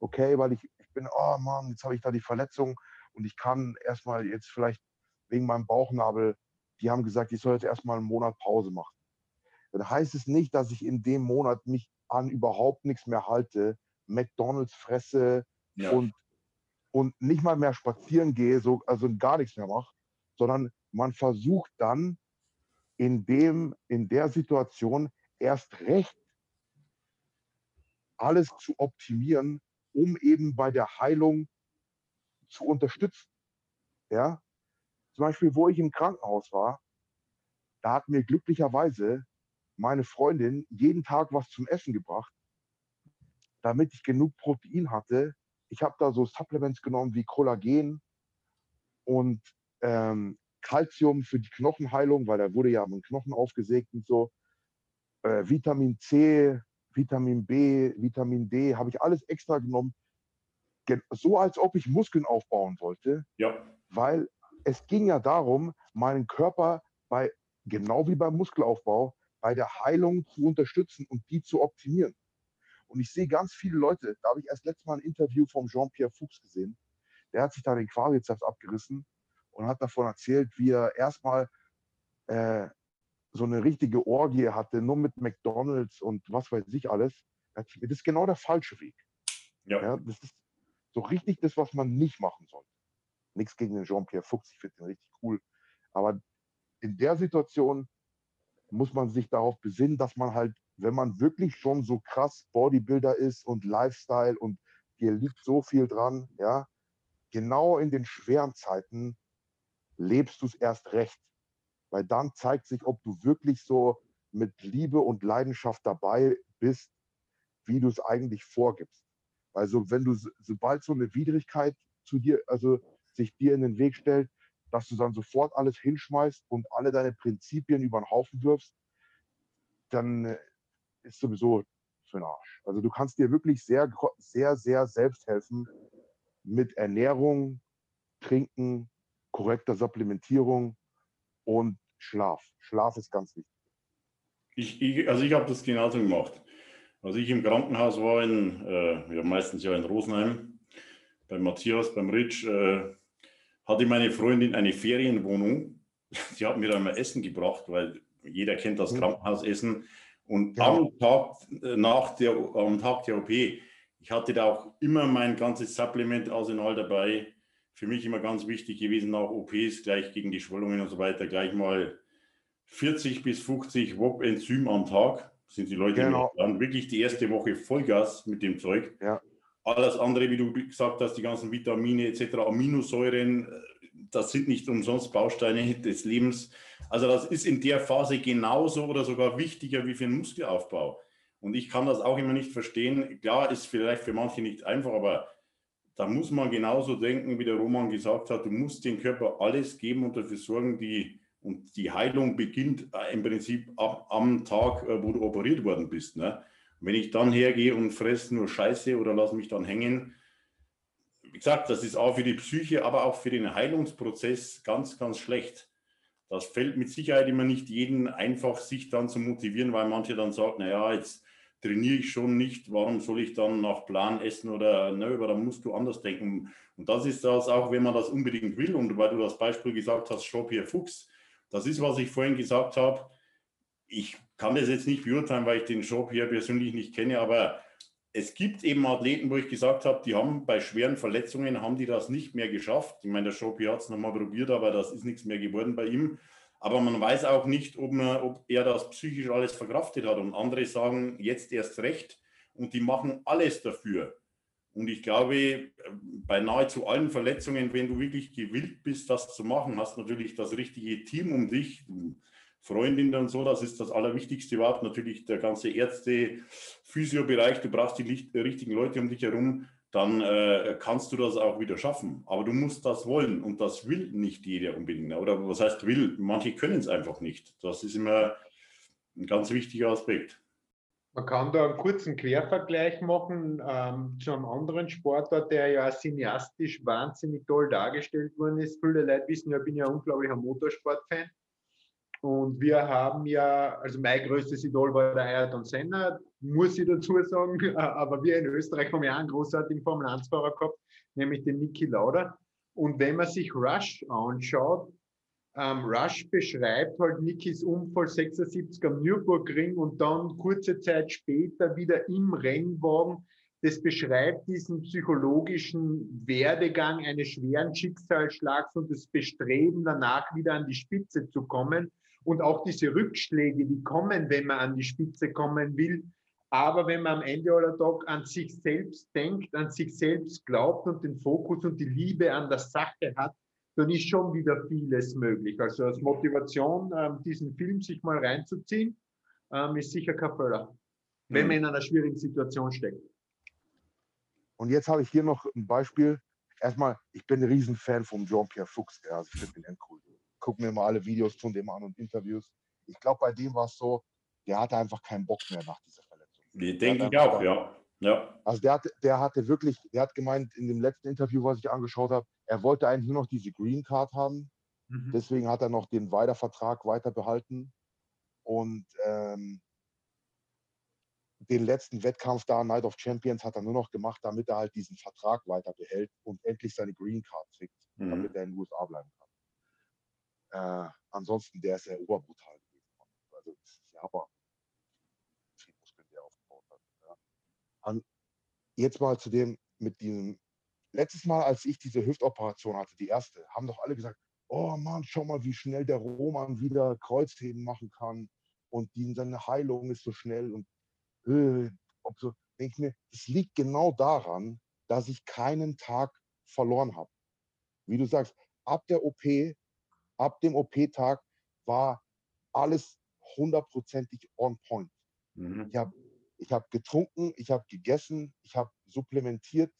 okay, weil ich, ich bin, oh Mann, jetzt habe ich da die Verletzung und ich kann erstmal jetzt vielleicht wegen meinem Bauchnabel, die haben gesagt, ich soll jetzt erstmal einen Monat Pause machen. Dann heißt es nicht, dass ich in dem Monat mich an überhaupt nichts mehr halte, McDonalds fresse ja. und, und nicht mal mehr spazieren gehe, so, also gar nichts mehr mache, sondern man versucht dann in, dem, in der Situation erst recht alles zu optimieren, um eben bei der Heilung zu unterstützen. Ja? Zum Beispiel, wo ich im Krankenhaus war, da hat mir glücklicherweise meine Freundin jeden Tag was zum Essen gebracht, damit ich genug Protein hatte. Ich habe da so Supplements genommen wie Kollagen und ähm, Calcium für die Knochenheilung, weil da wurde ja mein Knochen aufgesägt und so. Äh, Vitamin C, Vitamin B, Vitamin D, habe ich alles extra genommen. So als ob ich Muskeln aufbauen wollte. Ja. Weil es ging ja darum, meinen Körper bei, genau wie beim Muskelaufbau, bei der Heilung zu unterstützen und die zu optimieren. Und ich sehe ganz viele Leute, da habe ich erst letztes Mal ein Interview vom Jean-Pierre Fuchs gesehen, der hat sich da den Quadrizeps abgerissen und hat davon erzählt, wie er erstmal äh, so eine richtige Orgie hatte, nur mit McDonalds und was weiß ich alles. Das ist genau der falsche Weg. Ja. ja das ist so richtig das, was man nicht machen sollte. Nichts gegen den Jean-Pierre Fuchs, ich finde den richtig cool. Aber in der Situation muss man sich darauf besinnen, dass man halt, wenn man wirklich schon so krass Bodybuilder ist und Lifestyle und dir liegt so viel dran, ja, genau in den schweren Zeiten lebst du es erst recht. Weil dann zeigt sich, ob du wirklich so mit Liebe und Leidenschaft dabei bist, wie du es eigentlich vorgibst. Also wenn du, sobald so eine Widrigkeit zu dir, also sich dir in den Weg stellt, dass du dann sofort alles hinschmeißt und alle deine Prinzipien über den Haufen wirfst, dann äh, ist sowieso für den Arsch. Also du kannst dir wirklich sehr, sehr, sehr selbst helfen mit Ernährung, Trinken, korrekter Supplementierung und Schlaf. Schlaf ist ganz wichtig. Ich, ich, also ich habe das genauso gemacht. Als ich im Krankenhaus war, in, äh, ja, meistens ja in Rosenheim, bei Matthias, beim Ritsch, äh, hatte meine Freundin eine Ferienwohnung. Sie hat mir dann mal Essen gebracht, weil jeder kennt das hm. Krankenhausessen. Und ja. am, Tag, äh, nach der, am Tag der OP, ich hatte da auch immer mein ganzes Supplement-Arsenal dabei für mich immer ganz wichtig gewesen, auch OPs gleich gegen die Schwellungen und so weiter, gleich mal 40 bis 50 WOP Enzym am Tag. Sind die Leute genau. dann wirklich die erste Woche Vollgas mit dem Zeug. Ja. Alles andere, wie du gesagt hast, die ganzen Vitamine etc., Aminosäuren, das sind nicht umsonst Bausteine des Lebens. Also das ist in der Phase genauso oder sogar wichtiger wie für den Muskelaufbau. Und ich kann das auch immer nicht verstehen. Klar, ist vielleicht für manche nicht einfach, aber da muss man genauso denken, wie der Roman gesagt hat, du musst dem Körper alles geben und dafür sorgen, die, und die Heilung beginnt äh, im Prinzip ab, am Tag, äh, wo du operiert worden bist. Ne? Wenn ich dann hergehe und fresse nur Scheiße oder lasse mich dann hängen, wie gesagt, das ist auch für die Psyche, aber auch für den Heilungsprozess ganz, ganz schlecht. Das fällt mit Sicherheit immer nicht jeden einfach, sich dann zu motivieren, weil manche dann sagen, naja, jetzt trainiere ich schon nicht, warum soll ich dann nach Plan essen oder ne, aber dann musst du anders denken. Und das ist das auch, wenn man das unbedingt will und weil du das Beispiel gesagt hast, Jean-Pierre Fuchs, das ist, was ich vorhin gesagt habe. Ich kann das jetzt nicht beurteilen, weil ich den Jean-Pierre persönlich nicht kenne, aber es gibt eben Athleten, wo ich gesagt habe, die haben bei schweren Verletzungen, haben die das nicht mehr geschafft. Ich meine, der Jean-Pierre hat es nochmal probiert, aber das ist nichts mehr geworden bei ihm. Aber man weiß auch nicht, ob, man, ob er das psychisch alles verkraftet hat. Und andere sagen jetzt erst recht. und die machen alles dafür. Und ich glaube, bei nahezu allen Verletzungen, wenn du wirklich gewillt bist, das zu machen, hast natürlich das richtige Team um dich, Freundinnen und so, das ist das Allerwichtigste überhaupt. Natürlich der ganze Ärzte, Physiobereich, du brauchst die richtigen Leute um dich herum, dann äh, kannst du das auch wieder schaffen. Aber du musst das wollen und das will nicht jeder unbedingt. Oder was heißt will? Manche können es einfach nicht. Das ist immer ein ganz wichtiger Aspekt. Man kann da einen kurzen Quervergleich machen ähm, zu einem anderen Sportler, der ja cineastisch wahnsinnig toll dargestellt worden ist. Viele Leute wissen ja, ich bin ja ein unglaublicher Motorsportfan. Und wir haben ja, also mein größtes Idol war der Ayrton Senna, muss ich dazu sagen, aber wir in Österreich haben ja einen großartigen Formel-1-Fahrer gehabt, nämlich den Niki Lauda. Und wenn man sich Rush anschaut, ähm, Rush beschreibt halt Nikis Unfall 76 am Nürburgring und dann kurze Zeit später wieder im Rennwagen. Das beschreibt diesen psychologischen Werdegang eines schweren Schicksalsschlags und das Bestreben danach wieder an die Spitze zu kommen und auch diese Rückschläge, die kommen, wenn man an die Spitze kommen will. Aber wenn man am Ende aller Tag an sich selbst denkt, an sich selbst glaubt und den Fokus und die Liebe an der Sache hat, dann ist schon wieder vieles möglich. Also als Motivation, ähm, diesen Film sich mal reinzuziehen, ähm, ist sicher kein Fehler, wenn man in einer schwierigen Situation steckt. Und jetzt habe ich hier noch ein Beispiel. Erstmal, ich bin ein Riesenfan von Jean-Pierre Fuchs. Also ich finde den endcool. Guck mir mal alle Videos von dem an und Interviews. Ich glaube, bei dem war es so, der hatte einfach keinen Bock mehr nach dieser Verletzung. Die denke ich auch, ja. ja. Also der, hatte, der hatte wirklich, der hat gemeint in dem letzten Interview, was ich angeschaut habe, er wollte eigentlich nur noch diese Green Card haben. Mhm. Deswegen hat er noch den Weitervertrag weiter behalten. Und ähm, den letzten Wettkampf da, Night of Champions, hat er nur noch gemacht, damit er halt diesen Vertrag weiter behält und endlich seine Green Card kriegt, mhm. damit er in den USA bleiben kann. Äh, ansonsten, der ist ja oberbrutal gewesen. Also, das ist ja aber viel Muskeln, der aufgebaut hat. Ja. An, jetzt mal zu dem mit diesem letztes Mal, als ich diese Hüftoperation hatte, die erste, haben doch alle gesagt, oh Mann, schau mal, wie schnell der Roman wieder Kreuzheben machen kann und die, seine Heilung ist so schnell und äh, ob so, denke ich mir, es liegt genau daran, dass ich keinen Tag verloren habe. Wie du sagst, ab der OP, ab dem OP-Tag war alles hundertprozentig on point. Mhm. Ich habe ich hab getrunken, ich habe gegessen, ich habe supplementiert,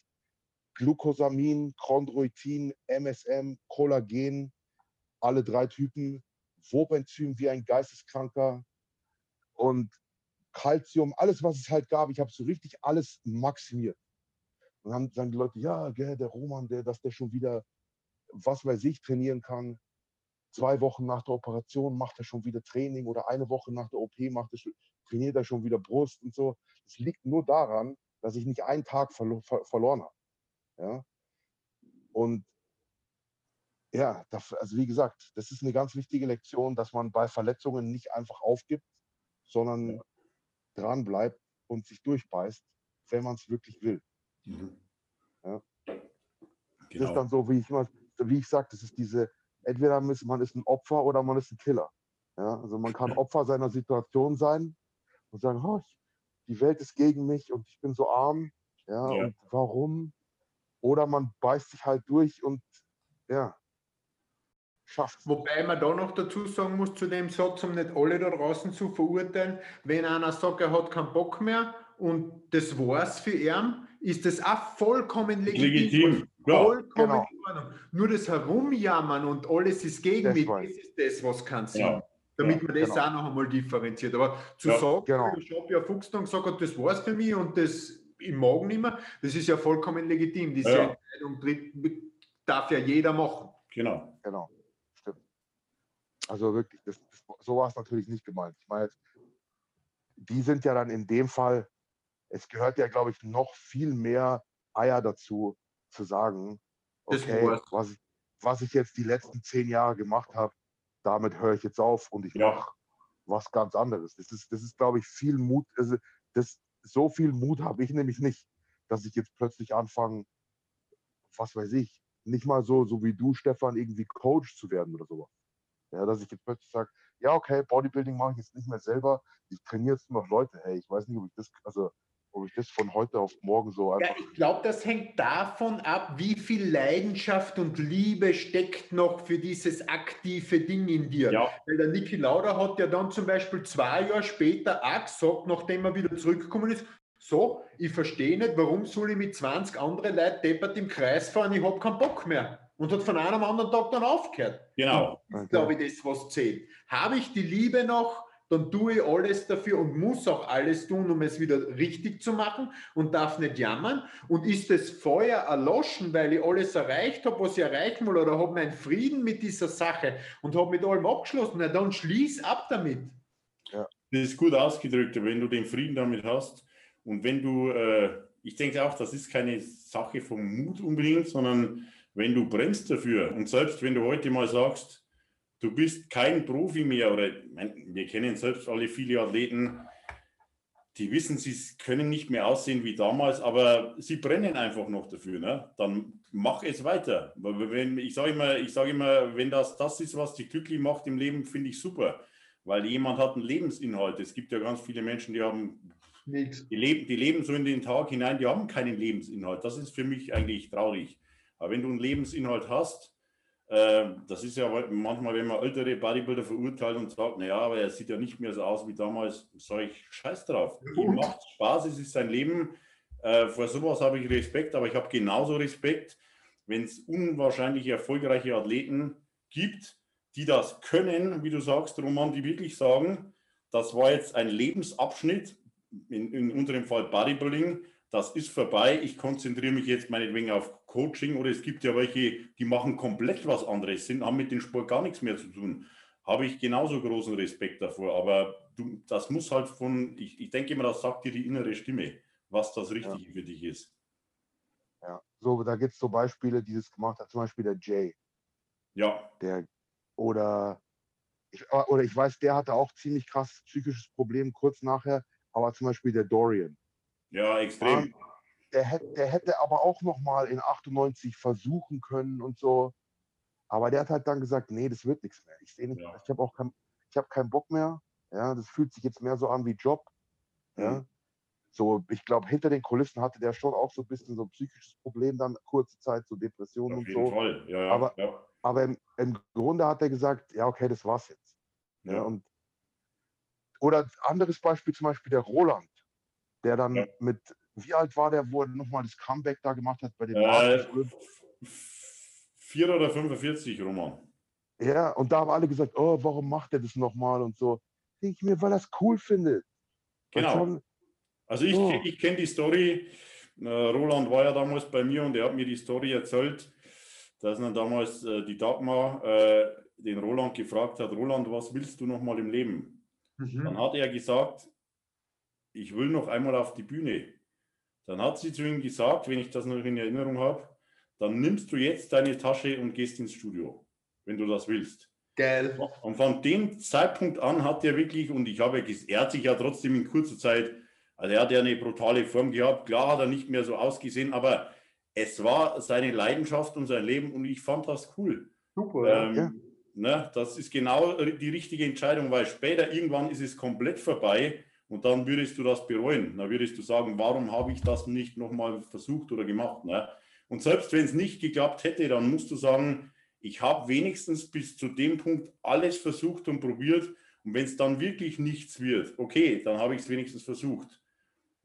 Glucosamin, Chondroitin, MSM, Kollagen, alle drei Typen, Wobenzym wie ein Geisteskranker und Calcium, alles, was es halt gab. Ich habe so richtig alles maximiert. Und dann sagen die Leute, ja, der Roman, der, dass der schon wieder, was weiß ich, trainieren kann. Zwei Wochen nach der Operation macht er schon wieder Training oder eine Woche nach der OP macht er, trainiert er schon wieder Brust und so. Das liegt nur daran, dass ich nicht einen Tag verlo ver verloren habe. Ja? Und ja, das, also wie gesagt, das ist eine ganz wichtige Lektion, dass man bei Verletzungen nicht einfach aufgibt, sondern ja. dran bleibt und sich durchbeißt, wenn man es wirklich will. Mhm. Ja? Genau. Das ist dann so, wie ich immer, wie ich sage, das ist diese, entweder man ist ein Opfer oder man ist ein Killer. Ja? Also man kann Opfer seiner Situation sein und sagen, oh, die Welt ist gegen mich und ich bin so arm. Ja, ja. und warum? Oder man beißt sich halt durch und ja, schafft Wobei man da noch dazu sagen muss, zu dem Satz, um nicht alle da draußen zu verurteilen, wenn einer sagt, er hat keinen Bock mehr und das war's für ihn, ist das auch vollkommen legitim. legitim. Ja, vollkommen genau. in Ordnung. Nur das Herumjammern und alles ist gegen mich, das ist das, was kann sein. Ja. Damit man das genau. auch noch einmal differenziert. Aber zu ja, sagen, genau. ich habe ja Fuchs gesagt, das war's für mich und das im Magen nicht mehr. Das ist ja vollkommen legitim. Diese ja. Entscheidung darf ja jeder machen. Genau. Genau, stimmt. Also wirklich, das, das, so war es natürlich nicht gemeint. Ich meine, die sind ja dann in dem Fall, es gehört ja, glaube ich, noch viel mehr Eier dazu, zu sagen, okay, was ich, was ich jetzt die letzten zehn Jahre gemacht habe, damit höre ich jetzt auf und ich ja. mache was ganz anderes. Das ist, das ist, glaube ich, viel Mut. Also das, so viel Mut habe ich nämlich nicht, dass ich jetzt plötzlich anfange, was weiß ich, nicht mal so, so wie du, Stefan, irgendwie Coach zu werden oder sowas. Ja, dass ich jetzt plötzlich sage, ja, okay, Bodybuilding mache ich jetzt nicht mehr selber, ich trainiere jetzt nur noch Leute. Hey, ich weiß nicht, ob ich das, also ob ich das von heute auf morgen so Ja, einfach. ich glaube, das hängt davon ab, wie viel Leidenschaft und Liebe steckt noch für dieses aktive Ding in dir. Ja, Weil der Niki Lauda hat ja dann zum Beispiel zwei Jahre später auch gesagt, nachdem er wieder zurückgekommen ist, so, ich verstehe nicht, warum soll ich mit 20 anderen Leuten deppert im Kreis fahren, ich habe keinen Bock mehr. Und hat von einem anderen Tag dann aufgehört. genau. Das ist, glaube ich, das, was zählt. Habe ich die Liebe noch, dann tue ich alles dafür und muss auch alles tun, um es wieder richtig zu machen und darf nicht jammern. Und ist das Feuer erloschen, weil ich alles erreicht habe, was ich erreichen will, oder habe meinen Frieden mit dieser Sache und habe mit allem abgeschlossen, na, dann schließ ab damit. Das ist gut ausgedrückt, wenn du den Frieden damit hast und wenn du, äh, ich denke auch, das ist keine Sache vom Mut unbedingt, sondern wenn du brennst dafür und selbst wenn du heute mal sagst, du bist kein Profi mehr oder wir kennen selbst alle viele Athleten, die wissen, sie können nicht mehr aussehen wie damals, aber sie brennen einfach noch dafür. Ne? Dann mach es weiter. Wenn, ich sage immer, ich sage immer, wenn das das ist, was dich glücklich macht im Leben, finde ich super. Weil jemand hat einen Lebensinhalt. Es gibt ja ganz viele Menschen, die haben, die leben, die leben so in den Tag hinein, die haben keinen Lebensinhalt. Das ist für mich eigentlich traurig. Aber wenn du einen Lebensinhalt hast, das ist ja manchmal, wenn man ältere Bodybuilder verurteilt und sagt, naja, aber er sieht ja nicht mehr so aus wie damals, sage ich, scheiß drauf. Ihm Und? macht Spaß, es ist sein Leben. Äh, vor sowas habe ich Respekt, aber ich habe genauso Respekt, wenn es unwahrscheinlich erfolgreiche Athleten gibt, die das können, wie du sagst, Roman, die wirklich sagen, das war jetzt ein Lebensabschnitt, in, in unserem Fall Bodybuilding, das ist vorbei, ich konzentriere mich jetzt meinetwegen auf Coaching oder es gibt ja welche, die machen komplett was anderes, sind, haben mit dem Sport gar nichts mehr zu tun. Habe ich genauso großen Respekt davor, aber du, das muss halt von, ich, ich denke immer, das sagt dir die innere Stimme, was das Richtige für dich ist. Ja. So, da gibt es so Beispiele, die das gemacht hat, zum Beispiel der Jay, Ja, der oder ich, oder ich weiß, der hatte auch ziemlich krasses psychisches Problem kurz nachher, aber zum Beispiel der Dorian. Ja, extrem. Der, hätte, der hätte aber auch noch mal in 98 versuchen können und so. Aber der hat halt dann gesagt, nee, das wird nichts mehr. Ich sehe nicht, Ja. ich habe auch kein, ich habe keinen Bock mehr. Ja, das fühlt sich jetzt mehr so an wie Job. Ja. Mhm. So, ich glaube, hinter den Kulissen hatte der schon auch so ein bisschen so ein psychisches Problem dann kurze Zeit, so Depressionen und so. Ja, ja, Aber- ja. Aber im, im Grunde hat er gesagt, ja, okay, das war's jetzt. Ja. und, oder anderes Beispiel, zum Beispiel der Roland, der dann Ja. mit, wie alt war der, wo er nochmal das Comeback da gemacht hat bei den Äh, Masters Olymp- f- vier oder 45, Roman. Ja, und da haben alle gesagt, oh, warum macht er das nochmal und so. Denke ich mir, weil er es cool findet. Genau. schon- Also ich, Oh. ich kenne die Story. Äh, Roland war ja damals bei mir und er hat mir die Story erzählt, dass dann damals äh, die Dagmar äh, den Roland gefragt hat, Roland, was willst du noch mal im Leben? Dann Mhm. hat er gesagt, ich will noch einmal auf die Bühne. Dann hat sie zu ihm gesagt, wenn ich das noch in Erinnerung habe, dann nimmst du jetzt deine Tasche und gehst ins Studio, wenn du das willst. Geil. Und von dem Zeitpunkt an hat er wirklich, und ich habe, er hat sich ja trotzdem in kurzer Zeit, also er hat ja eine brutale Form gehabt, klar hat er nicht mehr so ausgesehen, aber es war seine Leidenschaft und sein Leben und ich fand das cool. Super. Ähm, Ja. ne, das ist genau die richtige Entscheidung, weil später irgendwann ist es komplett vorbei und dann würdest du das bereuen. Dann würdest du sagen, warum habe ich das nicht nochmal versucht oder gemacht. Ne? Und selbst wenn es nicht geklappt hätte, dann musst du sagen, ich habe wenigstens bis zu dem Punkt alles versucht und probiert. Und wenn es dann wirklich nichts wird, okay, dann habe ich es wenigstens versucht.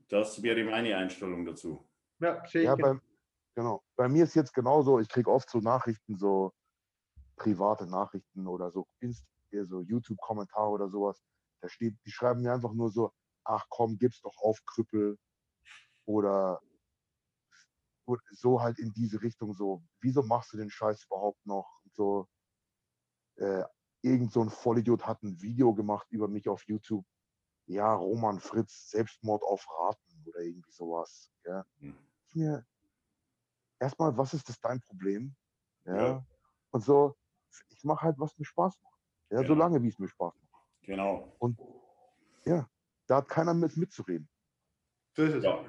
Das wäre meine Einstellung dazu. Ja, sehe Ja, genau. bei, genau. Bei mir ist jetzt genauso, ich kriege oft so Nachrichten, so private Nachrichten oder so, Inst äh, so YouTube-Kommentare oder sowas. Da steht, die schreiben mir einfach nur so, ach komm, gib's doch auf, Krüppel. Oder so halt in diese Richtung so, wieso machst du den Scheiß überhaupt noch? Und so, äh, irgend so ein Vollidiot hat ein Video gemacht über mich auf YouTube. Ja, Roman Fritz, Selbstmord auf Raten oder irgendwie sowas. Ja. Hm. Ich mir, erstmal, was ist das dein Problem? Ja. Ja. Und so, ich mache halt, was mir Spaß macht. Ja, Genau. solange wie es mir Spaß macht. Genau. Und ja, da hat keiner mit mitzureden. So ist es. Ja.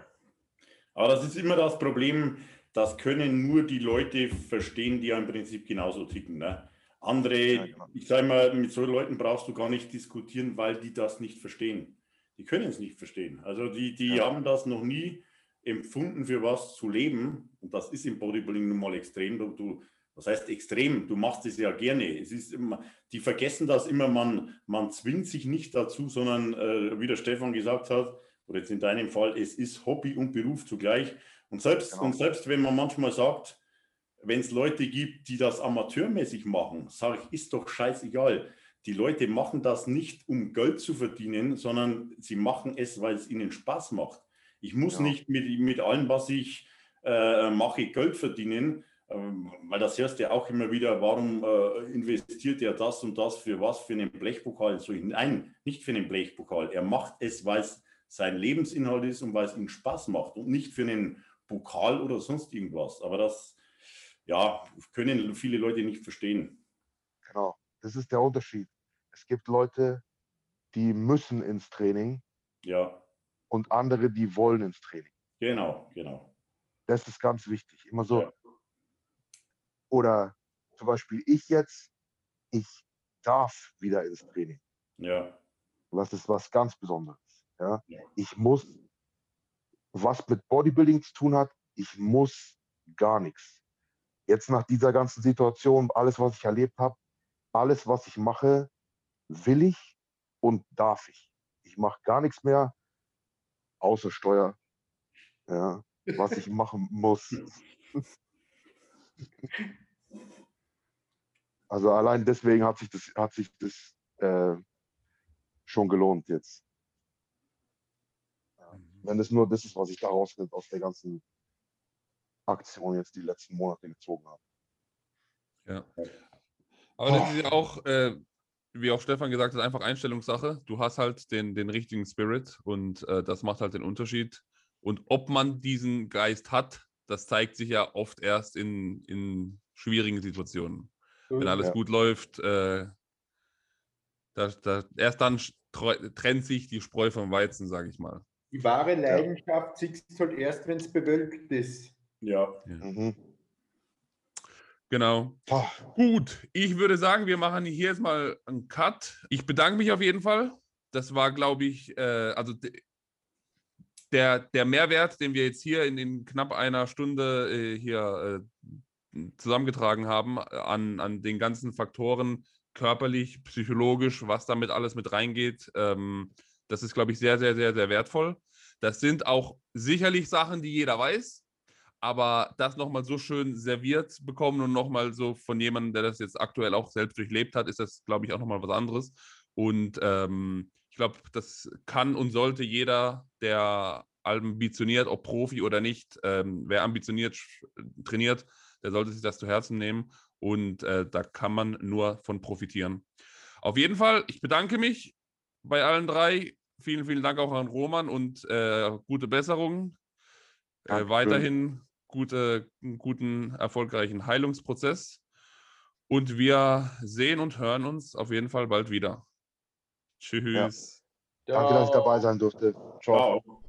Aber das ist immer das Problem, das können nur die Leute verstehen, die ja im Prinzip genauso ticken. Ne? Andere, Ja, genau. ich sage mal, mit so Leuten brauchst du gar nicht diskutieren, weil die das nicht verstehen. Die können es nicht verstehen. Also die, die Ja. haben das noch nie empfunden, für was zu leben. Und das ist im Bodybuilding nun mal extrem. Du, du, was heißt extrem? Du machst es ja gerne. Es ist immer, die vergessen das immer, man, man zwingt sich nicht dazu, sondern äh, wie der Stefan gesagt hat, oder jetzt in deinem Fall, es ist Hobby und Beruf zugleich. Und selbst, Genau. und selbst wenn man manchmal sagt, wenn es Leute gibt, die das amateurmäßig machen, sage ich, ist doch scheißegal. Die Leute machen das nicht, um Geld zu verdienen, sondern sie machen es, weil es ihnen Spaß macht. Ich muss Ja. nicht mit, mit allem, was ich äh, mache, Geld verdienen, weil das hörst du ja auch immer wieder, warum äh, investiert er das und das für was, für einen Blechpokal? So, nein, nicht für einen Blechpokal. Er macht es, weil es sein Lebensinhalt ist und weil es ihm Spaß macht und nicht für einen Pokal oder sonst irgendwas. Aber das, ja, können viele Leute nicht verstehen. Genau. Das ist der Unterschied. Es gibt Leute, die müssen ins Training Ja, und andere, die wollen ins Training. genau, genau. Das ist ganz wichtig. Immer so. Ja. Oder zum Beispiel ich jetzt, ich darf wieder ins Training. Ja, Das ist was ganz Besonderes. Ja? Ja. Ich muss, was mit Bodybuilding zu tun hat, ich muss gar nichts. Jetzt nach dieser ganzen Situation, alles, was ich erlebt habe, alles, was ich mache, will ich und darf ich. Ich mache gar nichts mehr, außer Steuer. Ja, was ich machen muss. Also allein deswegen hat sich das, hat sich das äh, schon gelohnt jetzt. Ja, Wenn es nur das ist, was ich daraus aus der ganzen Aktion jetzt die letzten Monate gezogen habe. Ja. Aber das ist ja auch, äh, wie auch Stefan gesagt hat, einfach Einstellungssache. Du hast halt den, den richtigen Spirit und äh, das macht halt den Unterschied. Und ob man diesen Geist hat, das zeigt sich ja oft erst in, in schwierigen Situationen. Wenn alles Ja. gut läuft, äh, da, da, erst dann trennt sich die Spreu vom Weizen, sage ich mal. Die wahre Leidenschaft siehst du halt erst, wenn es bewölkt ist. ja. Mhm. Genau. Boah, Gut, ich würde sagen, wir machen hier jetzt mal einen Cut. Ich bedanke mich auf jeden Fall. Das war, glaube ich, äh, also de- der, der Mehrwert, den wir jetzt hier in, in knapp einer Stunde äh, hier äh, zusammengetragen haben, äh, an, an den ganzen Faktoren, körperlich, psychologisch, was damit alles mit reingeht, ähm, das ist, glaube ich, sehr, sehr, sehr, sehr wertvoll. Das sind auch sicherlich Sachen, die jeder weiß aber das nochmal so schön serviert bekommen und nochmal so von jemandem, der das jetzt aktuell auch selbst durchlebt hat, ist das, glaube ich, auch nochmal was anderes. Und ähm, ich glaube, das kann und sollte jeder, der ambitioniert, ob Profi oder nicht, ähm, wer ambitioniert sch- trainiert, der sollte sich das zu Herzen nehmen und äh, da kann man nur von profitieren. Auf jeden Fall, ich bedanke mich bei allen drei. Vielen, vielen Dank auch an Roman und äh, gute Besserung. Äh, weiterhin gute, guten, erfolgreichen Heilungsprozess. Und wir sehen und hören uns auf jeden Fall bald wieder. Tschüss. Danke, dass ich dabei sein durfte. Ciao. Ciao.